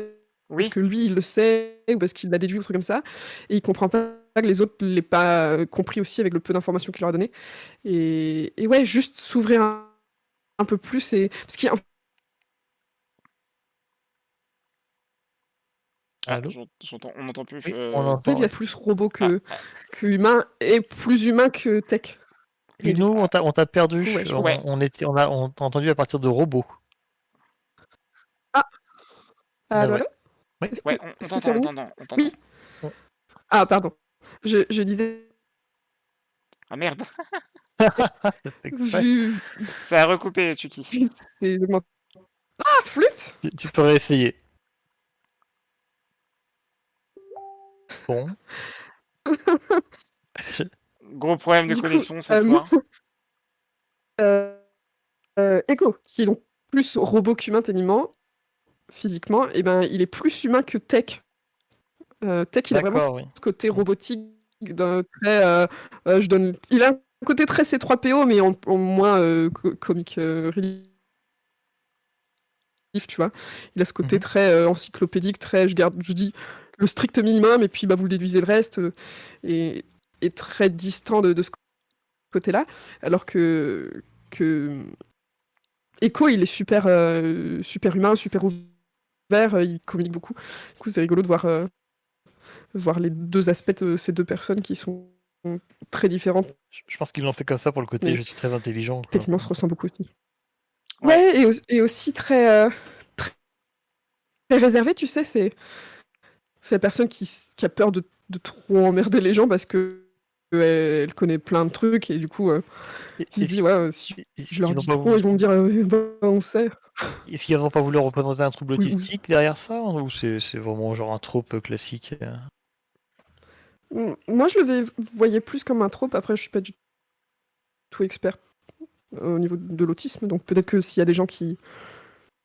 Oui, parce que lui il le sait ou parce qu'il l'a déduit ou un truc comme ça et il comprend pas que les autres l'aient pas euh, compris aussi avec le peu d'informations qu'il leur a donné. Et, et ouais, juste s'ouvrir un, un peu plus et parce qu'il y a Ah, Allô on n'entend plus. Oui, euh, on en fait, il y a plus robot que, Ah, que humain et plus humain que tech. Et nous, on t'a on t'a perdu. Ouais, je on. Ouais. on était, on a, on t'a entendu à partir de robots. Allô, ouais. allô Oui. Est-ce Ouais, on, t'entend, c'est on bon t'entend, on t'entend. Oui. Ah, pardon. Je, je disais, Ah merde, vu, ça a recoupé, Chucky. Ah, flûte tu, tu peux réessayer. Bon. Gros problème de Du coup, connexion ce euh, soir. euh, euh, Echo, qui est donc plus robot qu'humain techniquement, physiquement, et ben, il est plus humain que tech. Euh, tech, il a vraiment oui. ce côté robotique d'un très euh, euh, je donne il a un côté très C3PO mais en, en moins euh, co- comique euh, relief tu vois il a ce côté Mhm. très encyclopédique très je garde je dis le strict minimum et puis bah vous déduisez le reste et, et très distant de, de ce côté là alors que que Echo il est super super humain super ouvert il communique beaucoup du coup c'est rigolo de voir euh, voir les deux aspects de ces deux personnes qui sont très différentes. Je pense qu'ils l'ont fait comme ça pour le côté Oui. je suis très intelligent. quoi. Techniquement, se ressemblent beaucoup aussi. Ouais. Ouais, et, au- et aussi très, euh, très, très réservé, tu sais, c'est c'est la personne qui, qui a peur de, de trop emmerder les gens parce que euh, elle connaît plein de trucs et du coup, euh, Et- il se dit, ouais, si je leur dis trop, voulu- ils vont me dire, euh, bah, on sait. est-ce qu'ils n'ont pas voulu représenter un trouble Oui, oui. autistique derrière ça Ou c'est c'est vraiment genre un trope classique euh? Moi, je le vais- voyais plus comme un trope. Après, je suis pas du tout expert au niveau de l'autisme, donc peut-être que s'il y a des gens qui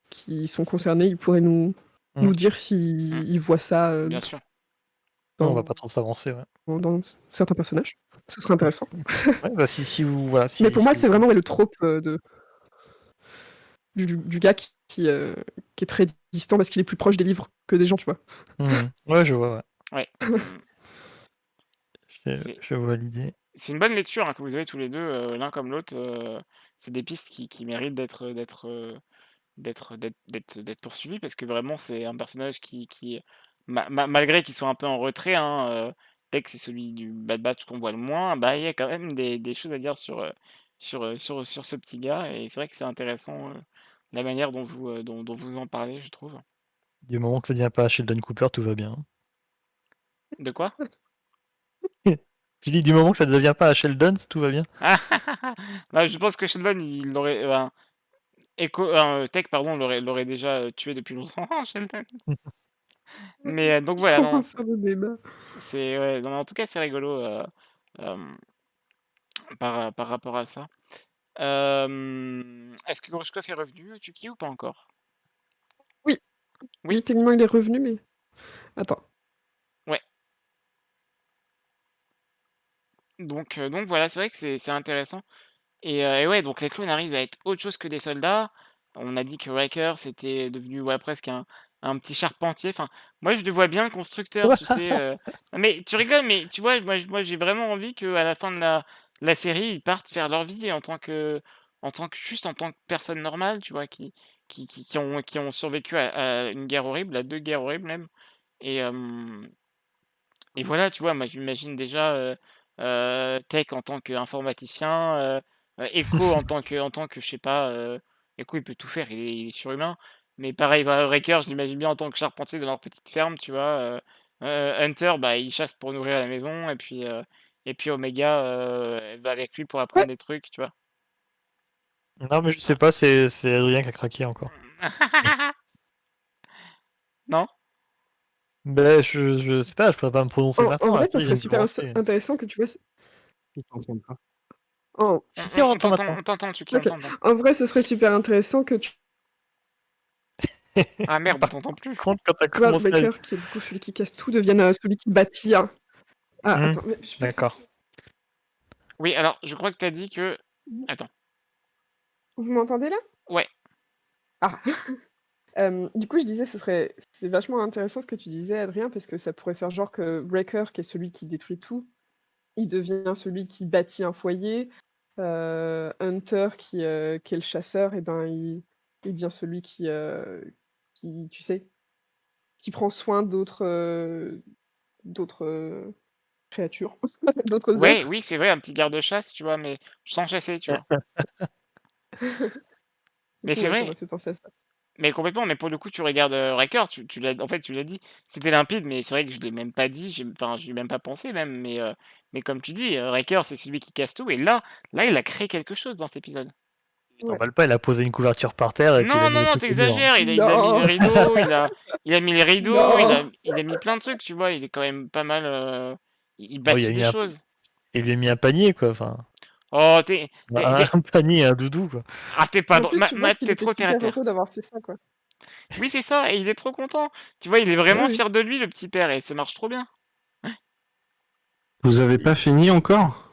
qui sont concernés, ils pourraient nous Mm. nous dire s'ils Mm. ils voient ça euh, Bien sûr. dans, On va pas trop s'avancer. Ouais. dans- dans certains personnages. Ce serait intéressant. Ouais, bah, si, si vous voilà. Si, Mais pour moi, c'est vraiment ouais, le trope euh, de du, du- du gars qui qui, euh, qui est très distant parce qu'il est plus proche des livres que des gens, tu vois. Mhm. Ouais, je vois. Ouais. Ouais. Je, vois l'idée. C'est une bonne lecture hein, que vous avez tous les deux, euh, l'un comme l'autre. euh, c'est des pistes qui, qui méritent d'être d'être euh, d'être d'être d'être d'être poursuivies parce que vraiment c'est un personnage qui, qui ma- ma- malgré qu'il soit un peu en retrait, hein, euh, dès que c'est celui du Bad Batch qu'on voit le moins, bah il y a quand même des, des choses à dire sur euh, sur euh, sur sur ce petit gars et c'est vrai que c'est intéressant euh, la manière dont vous euh, dont, dont vous en parlez, je trouve. Du moment que ça ne devient pas à Sheldon Cooper, tout va bien. De quoi? Tu dis du moment que ça ne devient pas à Sheldon, tout va bien. Bah, je pense que Sheldon, il l'aurait. euh, euh, Tech, pardon, l'aurait, déjà euh, tué depuis longtemps, Sheldon. Mais euh, donc voilà, non, c'est, ouais, en tout cas, c'est rigolo euh, euh, par, par rapport à ça. Euh, est-ce que Grushkov est revenu, Chucky, ou pas encore? Oui. Oui, techniquement, il est revenu, mais attends. Donc, donc voilà, c'est vrai que c'est c'est intéressant. Et, et ouais, donc les clones arrivent à être autre chose que des soldats. On a dit que Riker c'était devenu ouais, presque un, un petit charpentier. Enfin, moi je le vois bien constructeur, tu sais. Non, Mais tu rigoles, mais tu vois, moi, j- moi j'ai vraiment envie qu'à la fin de la, la série, ils partent faire leur vie en tant que en tant que juste en tant que personne normale, tu vois? Qui qui qui qui ont qui ont survécu à à une guerre horrible, à 2 guerres horribles même et hem et voilà, tu vois? Moi, je m'imagine déjà, heu, Tech en tant qu'informaticien, heu heu, Echo en tant que en tant que je sais pas, Echo il peut tout faire, il est il est surhumain. Mais pareil, bah, Wrecker, je l'imagine bien en tant que charpentier de leur petite ferme, tu vois? Hunter, bah, il chasse pour nourrir la maison et puis, et puis Omega, va avec lui pour apprendre Ouais. des trucs, tu vois? Non, mais je sais pas, c'est c'est Adrien qui a craqué encore. Non? Ben, je je sais pas, je pourrais pas me prononcer En, en maintenant, la vrai, ça serait super intéressant que tu vois. Ils t'entendent pas. En, Si, On si, on entend t'entend maintenant. on t'entend, Tuki, on Ok. t'entend. en vrai, ce serait super intéressant que tu Ah merde, on t'entend plus. Contre, quand t'as commencé. Baker, qui est du coup celui qui casse tout, devienne euh, celui qui bâtit. un- Ah, Hmm, attends, mais D'accord. Oui, alors, je crois que tu as dit que attends. Vous m'entendez là? Ouais. Ah Euh, Du coup, je disais, ce serait, c'est vachement intéressant ce que tu disais, Adrien, parce que ça pourrait faire genre que Breaker, qui est celui qui détruit tout, il devient celui qui bâtit un foyer. Euh, Hunter, qui, euh, qui est le chasseur, et ben il, il devient celui qui, euh, qui, tu sais, qui prend soin d'autres, d'autres créatures, d'autres Ouais, êtres. oui, c'est vrai, un petit garde-chasse, tu vois? Mais sans chasser, tu vois? Mais c'est ça vrai. m'a fait penser à ça. Mais complètement, mais pour le coup, tu regardes, Wrecker, tu tu l'as en fait, tu l'as dit, c'était limpide, mais c'est vrai que je l'ai même pas dit, j'ai enfin, j'y ai même pas pensé même, mais heu, mais comme tu dis, Wrecker, c'est celui qui casse tout et là là, il a créé quelque chose dans cet épisode. Il t'emballe pas, il a posé une couverture par terre et puis il a Non, non, non, tu il a il a mis les Non. rideaux, il a il a mis les rideaux, il a il a mis plein de trucs, tu vois? Il est quand même pas mal, heu, il Oh, bâtit des un- choses. Il lui a mis un panier, quoi, enfin... Oh, tu es tu es Un, panier un doudou, quoi. ah, tu es pas drôle. Matt, qu'il tu es était trop terre d'avoir fait ça, quoi. Oui, c'est ça et il est trop content. Tu vois, il est vraiment fier de lui, le petit père et ça marche trop bien. Vous avez pas fini encore?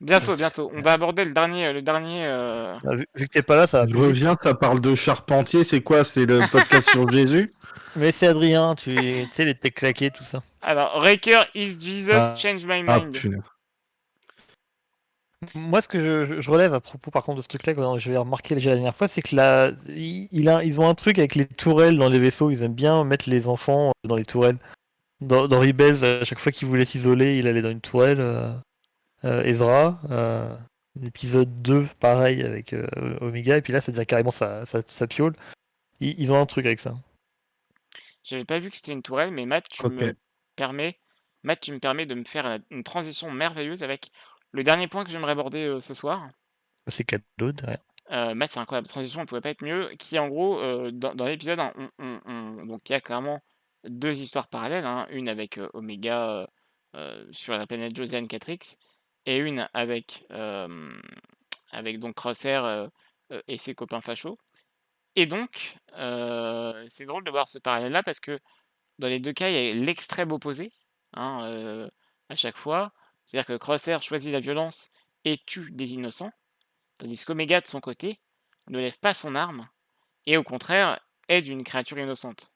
Bientôt, bientôt. On va aborder le dernier, le dernier. euh, Ah, Vu, vu que t'es pas là, ça va reviens, ça parle de charpentier, c'est quoi? C'est le podcast sur Jésus? Mais c'est Adrien, tu sais, les têtes claquées, tout ça. Alors, Raker is Jesus, Ah. change my Ah mind. Moi, ce que je, je relève à propos, par contre, de ce truc-là, que j'avais remarqué déjà la dernière fois, c'est que là, il, il a, ils ont un truc avec les tourelles dans les vaisseaux. Ils aiment bien mettre les enfants dans les tourelles. Dans, dans Rebels, à chaque fois qu'il voulait s'isoler, il allait dans une tourelle. euh, euh, Ezra, euh, épisode 2, pareil, avec euh, Omega, et puis là, ça devient carrément sa, sa, sa piole. Ils, ils ont un truc avec ça. J'avais pas vu que c'était une tourelle, mais Matt, tu me permets, Matt, tu me permets de me faire euh, une transition merveilleuse avec le dernier point que j'aimerais aborder euh, ce soir. C'est cadeau derrière. Euh, Matt, c'est incroyable. Transition, elle pouvait pas être mieux. Qui, en gros, euh, dans, dans l'épisode, hein, on, on- on- donc il y a clairement deux histoires parallèles. hein. Une avec euh, Omega sur la planète Josiane Catrix, et une avec, avec donc Crosshair et ses copains fachos. Et donc, c'est drôle de voir ce parallèle-là parce que dans les deux cas, il y a l'extrême opposé hein, à chaque fois. C'est-à-dire que Crosshair choisit la violence et tue des innocents, tandis qu'Omega, de son côté, ne lève pas son arme et au contraire aide une créature innocente.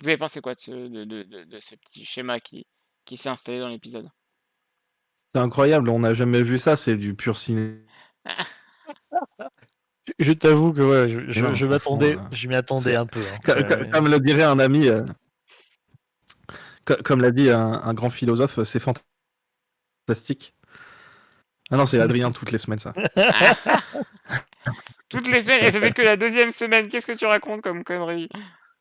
Vous avez pensé quoi de ce, de, de- de- de ce petit schéma qui, qui s'est installé dans l'épisode? C'est incroyable, on n'a jamais vu ça, c'est du pur ciné. Je, t'avoue que ouais, je, je, Non, je franchement, m'attendais, euh, je m'y attendais un peu. hein. Euh, co- Comme le dirait un ami, euh, comme l'a dit un, un grand philosophe, c'est fantastique. Ah non, c'est Adrien toutes les semaines ça. Toutes les semaines, et ça fait que la deuxième semaine, qu'est-ce que tu racontes comme connerie?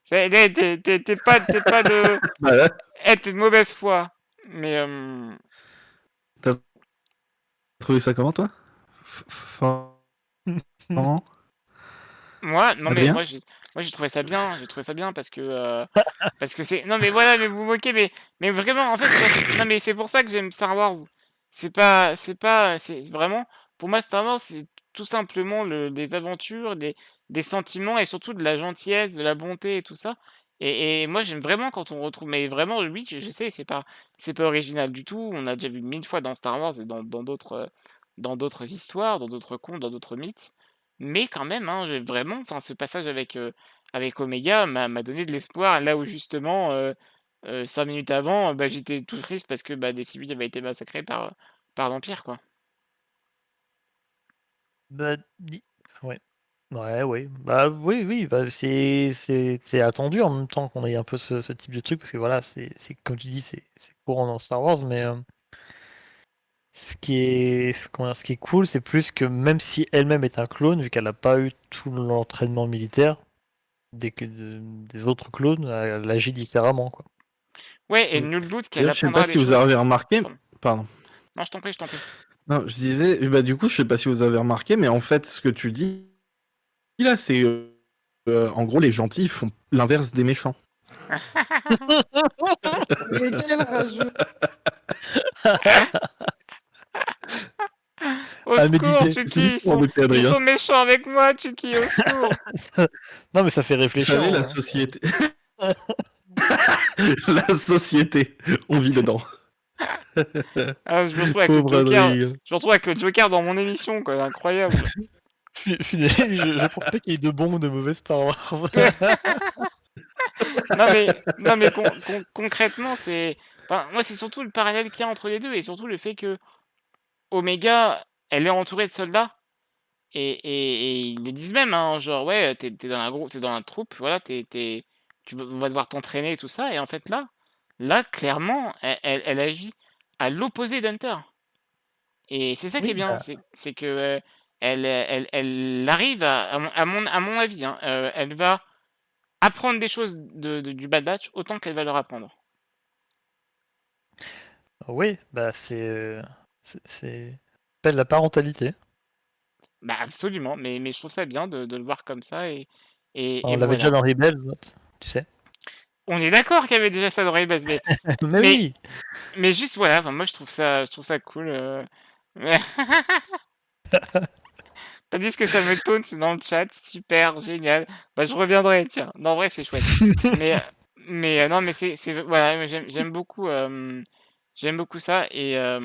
C'est- T'es pas, de... Ouais. Eh, t'es de mauvaise foi. Mais... euh, T'as trouvé ça comment toi? F- Moi, non mais moi j'ai, moi j'ai trouvé ça bien, j'ai trouvé ça bien parce que, euh, parce que c'est, non mais voilà, mais vous moquez, mais, mais vraiment en fait, c'est- non mais c'est pour ça que j'aime Star Wars. C'est pas, c'est pas, c'est vraiment, pour moi Star Wars c'est tout simplement le, des aventures, des, des sentiments et surtout de la gentillesse, de la bonté et tout ça. Et, et moi j'aime vraiment quand on retrouve, mais vraiment oui, je, je sais, c'est pas, c'est pas original du tout. On a déjà vu mille fois dans Star Wars et dans dans d'autres, dans d'autres histoires, dans d'autres contes, dans d'autres mythes. Mais quand même, hein, j'ai vraiment enfin ce passage avec, avec Omega m'a donné de l'espoir là où justement, heu, 5 minutes avant, bah, j'étais tout triste parce que, bah, des civils avaient été massacrés par, par l'Empire, quoi. Bah, ouais. Ouais, oui. Bah, oui, oui, bah, c'est attendu en même temps qu'on ait un peu ce type de truc parce que voilà, c'est comme tu dis, c'est courant dans Star Wars, mais euh, ce qui est comment dire? Ce qui est cool, c'est plus que même si elle-même est un clone, vu qu'elle a pas eu tout l'entraînement militaire, des que de des autres clones, elle agit différemment, quoi. Ouais et Mmh. nul doute qu'elle D'ailleurs, je sais apprendra pas si vous choses. avez remarqué Pardon. Non, je t'en prie, je t'en prie. Non, je disais, bah, du coup, je sais pas si vous avez remarqué, mais en fait, ce que tu dis là, c'est euh, euh, en gros, les gentils font l'inverse des méchants. Au À secours, méditer. Tuki, ils sont, ils méchants avec moi, Tuki, au secours. Non, mais ça fait Vous réfléchir, savez, la hein. société. la société, on vit dedans. Ah, je me retrouve avec le Joker. Je me retrouve avec le Joker dans mon émission, quoi, incroyable. Je, je pense pas qu'il y ait de bons ou de mauvais Star Wars. non mais, non, mais con- con- concrètement, c'est, enfin, moi, c'est surtout le parallèle qu'il y a entre les deux et surtout le fait que Omega, elle est entourée de soldats et, et- et ils le disent même, hein, genre ouais, t'es t'es dans la groupe, dans la troupe, voilà, t'es, tu vas, devoir t'entraîner et tout ça et en fait là, là clairement, elle, elle- elle agit à l'opposé d'Hunter et c'est ça qui est bien, bah. c'est que euh, elle, elle, elle arrive à, à mon, à mon, à mon avis, hein, euh, elle va apprendre des choses de, de- du Bad Batch autant qu'elle va leur apprendre. Oui, bah c'est euh, c'est s'appelle la parentalité. Bah absolument, mais, mais je trouve ça bien de, de le voir comme ça et, et, On et l'avait déjà dans Rebels, tu sais. On est d'accord qu'il y avait déjà ça dans Rebels, mais, Mais, Mais- oui. mais juste voilà, enfin, moi je trouve ça, je trouve ça cool. euh, mais- T'as dit ce que ça me tourne dans le chat, super, génial. Bah je reviendrai, tiens. Non, en vrai c'est chouette. mais, mais euh, non, mais c'est, voilà, j'aime beaucoup, euh, j'aime beaucoup ça et euh,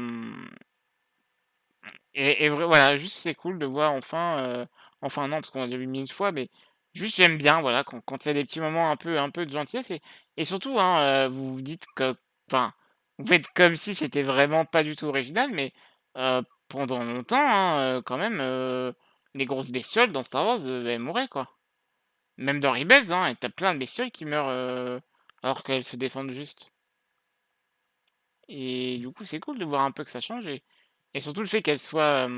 et, voilà, juste c'est cool de voir enfin, euh, enfin non parce qu'on a déjà vu fois, mais juste j'aime bien voilà quand quand il y a des petits moments un peu un peu de gentillesse et, surtout hein, euh, vous vous dites que, enfin, vous faites comme si c'était vraiment pas du tout original, mais euh, pendant longtemps hein, quand même les grosses bestioles dans Star Wars elles mouraient quoi. Même dans Rebels, hein, t'as plein de bestioles qui meurent alors qu'elles se défendent juste. Et du coup, c'est cool de voir un peu que ça change. Et, et surtout le fait qu'elle soit.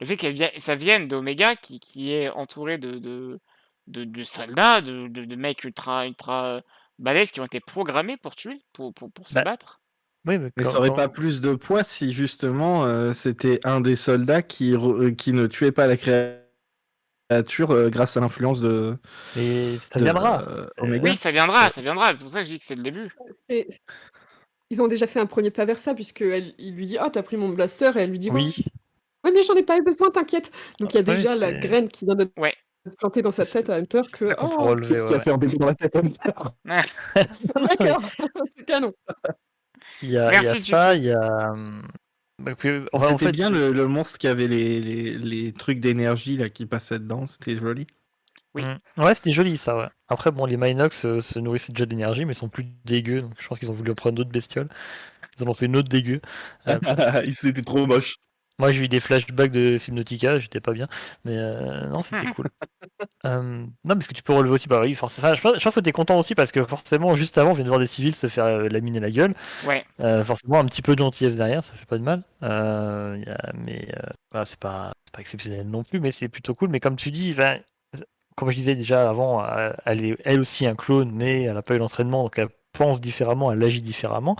le fait qu'elle ça vienne d'Omega qui, qui est entouré de, de, de, de soldats, de, de, de mecs ultra, ultra balèzes qui ont été programmés pour tuer, pour, pour, pour se Bah, battre. Oui, mais ça aurait quand- pas plus de poids si justement euh, c'était un des soldats qui, re- euh, qui ne tuait pas la créature euh, grâce à l'influence de, Et ça de, viendra. euh, Omega. Oui, ça viendra, ça viendra. C'est pour ça que je dis que c'est le début. Ils ont déjà fait un premier pas vers ça, puisqu'il lui dit Ah, t'as pris mon blaster, et elle lui dit Oui. ouais, mais j'en ai pas eu besoin, t'inquiète. Donc il y a Ouais, déjà la graine qui vient de Ouais. planter dans sa tête à Hunter que Oh, relever. Qu'est-ce qui ouais, a fait un bébé dans la tête à Hunter d'accord, c'est canon. Il y a, il y a Merci, ça, il y a. hum, en C'était fait, bien le, le monstre qui avait les, les, les trucs d'énergie là qui passaient dedans, c'était joli. Oui. hum, Ouais, c'était joli ça, ouais. Après, bon, les Minox euh, se nourrissaient déjà d'énergie, mais sont plus dégueux, donc je pense qu'ils ont voulu prendre d'autres bestioles. Ils en ont fait une autre dégueu. Euh, C'était trop moche. moi, j'ai eu des flashbacks de Subnautica, j'étais pas bien, mais euh, non, c'était cool. Euh, non, parce que tu peux relever aussi, bah oui, forcément. Je pense, je pense que t'es content aussi parce que forcément, juste avant, on vient de voir des civils se faire euh, laminer la gueule. Ouais. Euh, forcément, un petit peu de gentillesse derrière, ça fait pas de mal. Euh, y a- mais euh, voilà, c'est pas, pas exceptionnel non plus, mais c'est plutôt cool. Mais comme tu dis, comme je disais déjà avant, euh, elle est elle aussi un clone, mais elle a pas eu l'entraînement, donc elle pense différemment, elle agit différemment.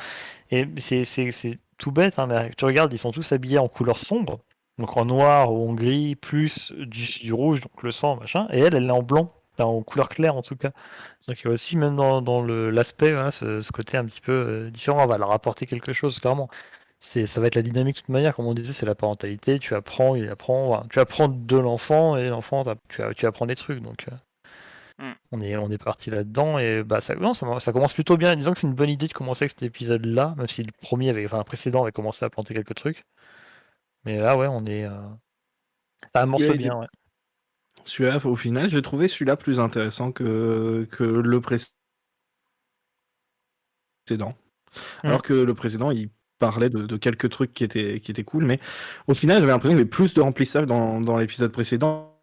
Et c'est tout bête, hein, mais tu regardes, ils sont tous habillés en couleur sombre, donc en noir ou en gris, plus du, du rouge, donc le sang, machin. Et elle, elle est en blanc, en couleur claire en tout cas. Donc il y a aussi, même dans, dans l'aspect, voilà, ce, ce côté un petit peu euh, différent, elle va leur apporter quelque chose, clairement. C'est, ça va être la dynamique de toute manière, comme on disait, c'est la parentalité, tu apprends, il apprend, voilà, tu apprends de l'enfant, et l'enfant, tu, apprends des trucs, donc euh, Mm. on est, on est parti là-dedans, et bah ça, non, ça, ça commence plutôt bien, disons que c'est une bonne idée de commencer avec cet épisode-là, même si le premier avait, enfin le précédent avait commencé à planter quelques trucs. Mais là, ouais, on est... euh, Ça amorce bien, ouais. Celui-là, au final, j'ai trouvé celui-là plus intéressant que, que le précédent. Mm. Alors que le précédent, il parlait de, quelques trucs qui étaient, qui étaient cool, mais au final, j'avais l'impression qu'il y avait plus de remplissage dans, dans l'épisode précédent,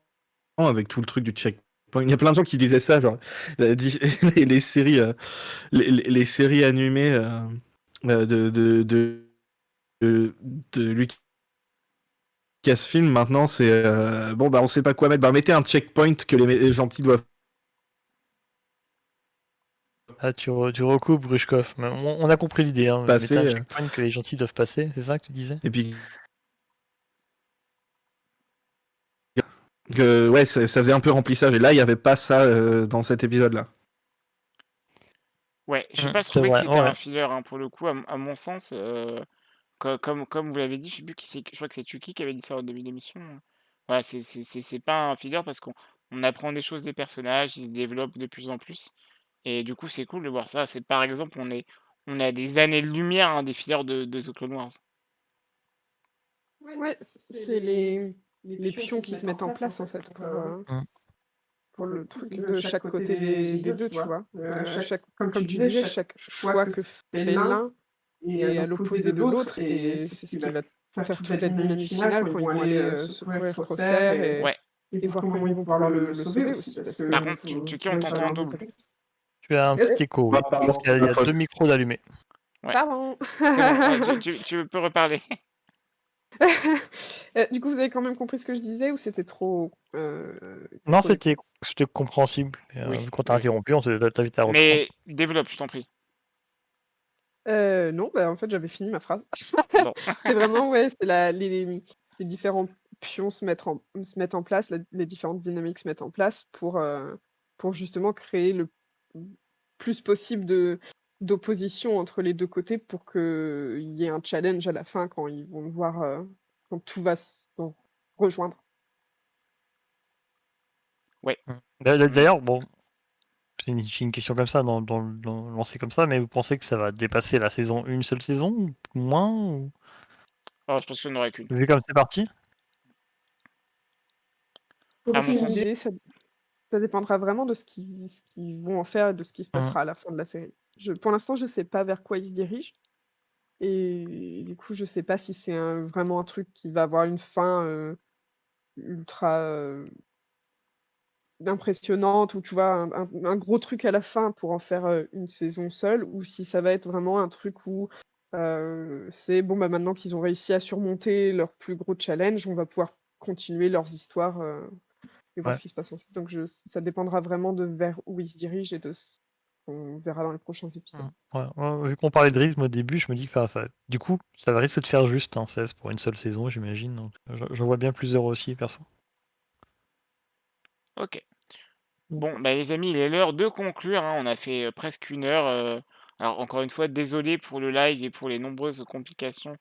avec tout le truc du checkpoint. Il y a plein de gens qui disaient ça, genre les, séries, euh, les, séries animées euh, euh, de, de, de, de, Lucasfilm, maintenant, c'est bon, bah on sait pas quoi mettre. Bah mettez un checkpoint que les gentils doivent ah, tu, tu recoupes Grushkov. On, a compris l'idée. Hein. Passer, un checkpoint que les gentils doivent passer, c'est ça que tu disais? Et puis. Que, ouais, ça, faisait un peu remplissage. Et là, il n'y avait pas ça euh, dans cet épisode-là. Ouais, je n'ai mmh, pas trouvé que c'était un filler hein, pour le coup, à, mon sens. Euh, comme, comme vous l'avez dit, je sais plus qui c'est. Je crois que c'est Tuki qui avait dit ça au début de l'émission. Voilà, c'est pas un filler parce qu'on apprend des choses des personnages, ils se développent de plus en plus. Et du coup, c'est cool de voir ça. C'est par exemple, on est on a des années de lumière hein, des fileurs de, de The Clone Wars. Ouais, c'est les, les, pions qui se mettent en place en fait pour, euh, mmh. pour le truc de chaque côté des, deux, tu vois. Euh, chaque, comme, tu disais, chaque choix que fait l'un est à l'opposé de l'autre et c'est ce qui va faire toute la dynamique finale quand ils vont aller euh, secourir Crosser et, ouais. et, voir comment ils vont pouvoir le, sauver aussi. Par contre, tu, tu, on t'entend en double. Tu as un petit écho, oui, parce qu'il y a, deux micros d'allumés. Pardon. tu, peux reparler. Euh, du coup, vous avez quand même compris ce que je disais ou c'était trop. Euh, non, c'était compréhensible. Euh, quand t'as interrompu, on t'invite à reprendre. Mais développe, je t'en prie. non, bah, en fait, j'avais fini ma phrase. c'est vraiment, ouais, c'est la, les, les, différents pions se mettent en, se mettent en place, les différentes dynamiques se mettent en place pour, pour justement créer le plus possible de d'opposition entre les deux côtés pour qu'il y ait un challenge à la fin quand ils vont voir euh, quand tout va se rejoindre. Ouais. Mmh. D'ailleurs, bon, c'est une, question comme ça, dans, dans, lancé comme ça, mais vous pensez que ça va dépasser la saison, une seule saison, ou moins ou... Oh, je pense qu'il n'y en aurait qu'une. Vu comme c'est parti? Ça dépendra vraiment de ce qu'ils vont en faire et de ce qui se mmh. passera à la fin de la série. Je, pour l'instant, je ne sais pas vers quoi ils se dirigent. Et du coup, je ne sais pas si c'est vraiment un truc qui va avoir une fin euh, ultra euh, impressionnante ou tu vois, un, gros truc à la fin pour en faire euh, une saison seule, ou si ça va être vraiment un truc où c'est bon, bah, maintenant qu'ils ont réussi à surmonter leur plus gros challenge, on va pouvoir continuer leurs histoires et voir ce qui se passe ensuite. Donc je, ça dépendra vraiment de vers où ils se dirigent et de ce qu'on verra dans les prochains épisodes. Mmh. vu qu'on parlait de rythme au début, je me dis que ça, du coup, ça va risquer de faire juste un 16 pour une seule saison, j'imagine. Donc je, vois bien plusieurs aussi, perso. Ok. Bon, bah les amis, il est l'heure de conclure. Hein. On a fait presque une heure. Alors encore une fois, désolé pour le live et pour les nombreuses complications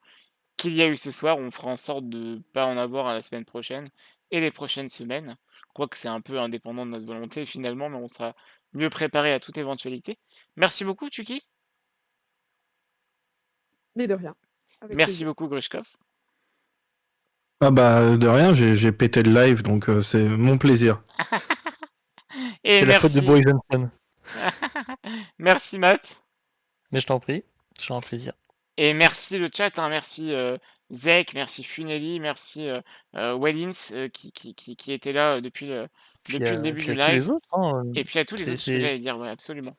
qu'il y a eu ce soir. On fera en sorte de ne pas en avoir à la semaine prochaine et les prochaines semaines que c'est un peu indépendant de notre volonté finalement, mais on sera mieux préparé à toute éventualité. Merci beaucoup, Chucky. Mais de rien. Merci beaucoup, Grushkov. Ah bah de rien, j'ai pété le live, donc euh, c'est mon plaisir. c'est la faute de Boy Johnson. merci Matt. Mais je t'en prie, c'est un plaisir. Et merci le chat, hein, merci euh, Zek, merci Funeli, merci euh, euh, Wellins euh, qui, qui, qui, qui, était là depuis le, depuis le début du live. Hein, et puis à tous les autres, que j'allais dire, ouais, absolument.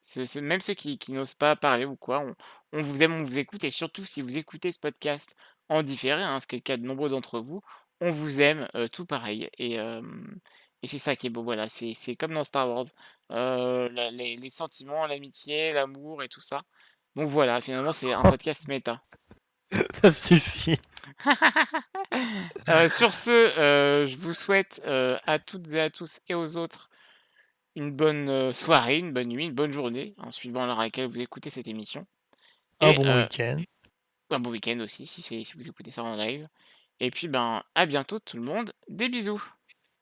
Ce, même ceux qui, qui n'osent pas parler ou quoi, on, on, vous aime, on vous écoute, et surtout si vous écoutez ce podcast en différé, hein, ce qui est le cas de nombreux d'entre vous, on vous aime tout pareil. Et, et c'est ça qui est beau, voilà, c'est comme dans Star Wars. les, les sentiments, l'amitié, l'amour et tout ça. Donc voilà, finalement, c'est un podcast méta. Ça suffit. Euh, sur ce, euh, je vous souhaite euh, à toutes et à tous et aux autres une bonne soirée, une bonne nuit, une bonne journée, en suivant l'heure à laquelle vous écoutez cette émission. Un bon week-end. Un bon week-end aussi, si, si vous écoutez ça en live. Et puis, ben, à bientôt tout le monde. Des bisous.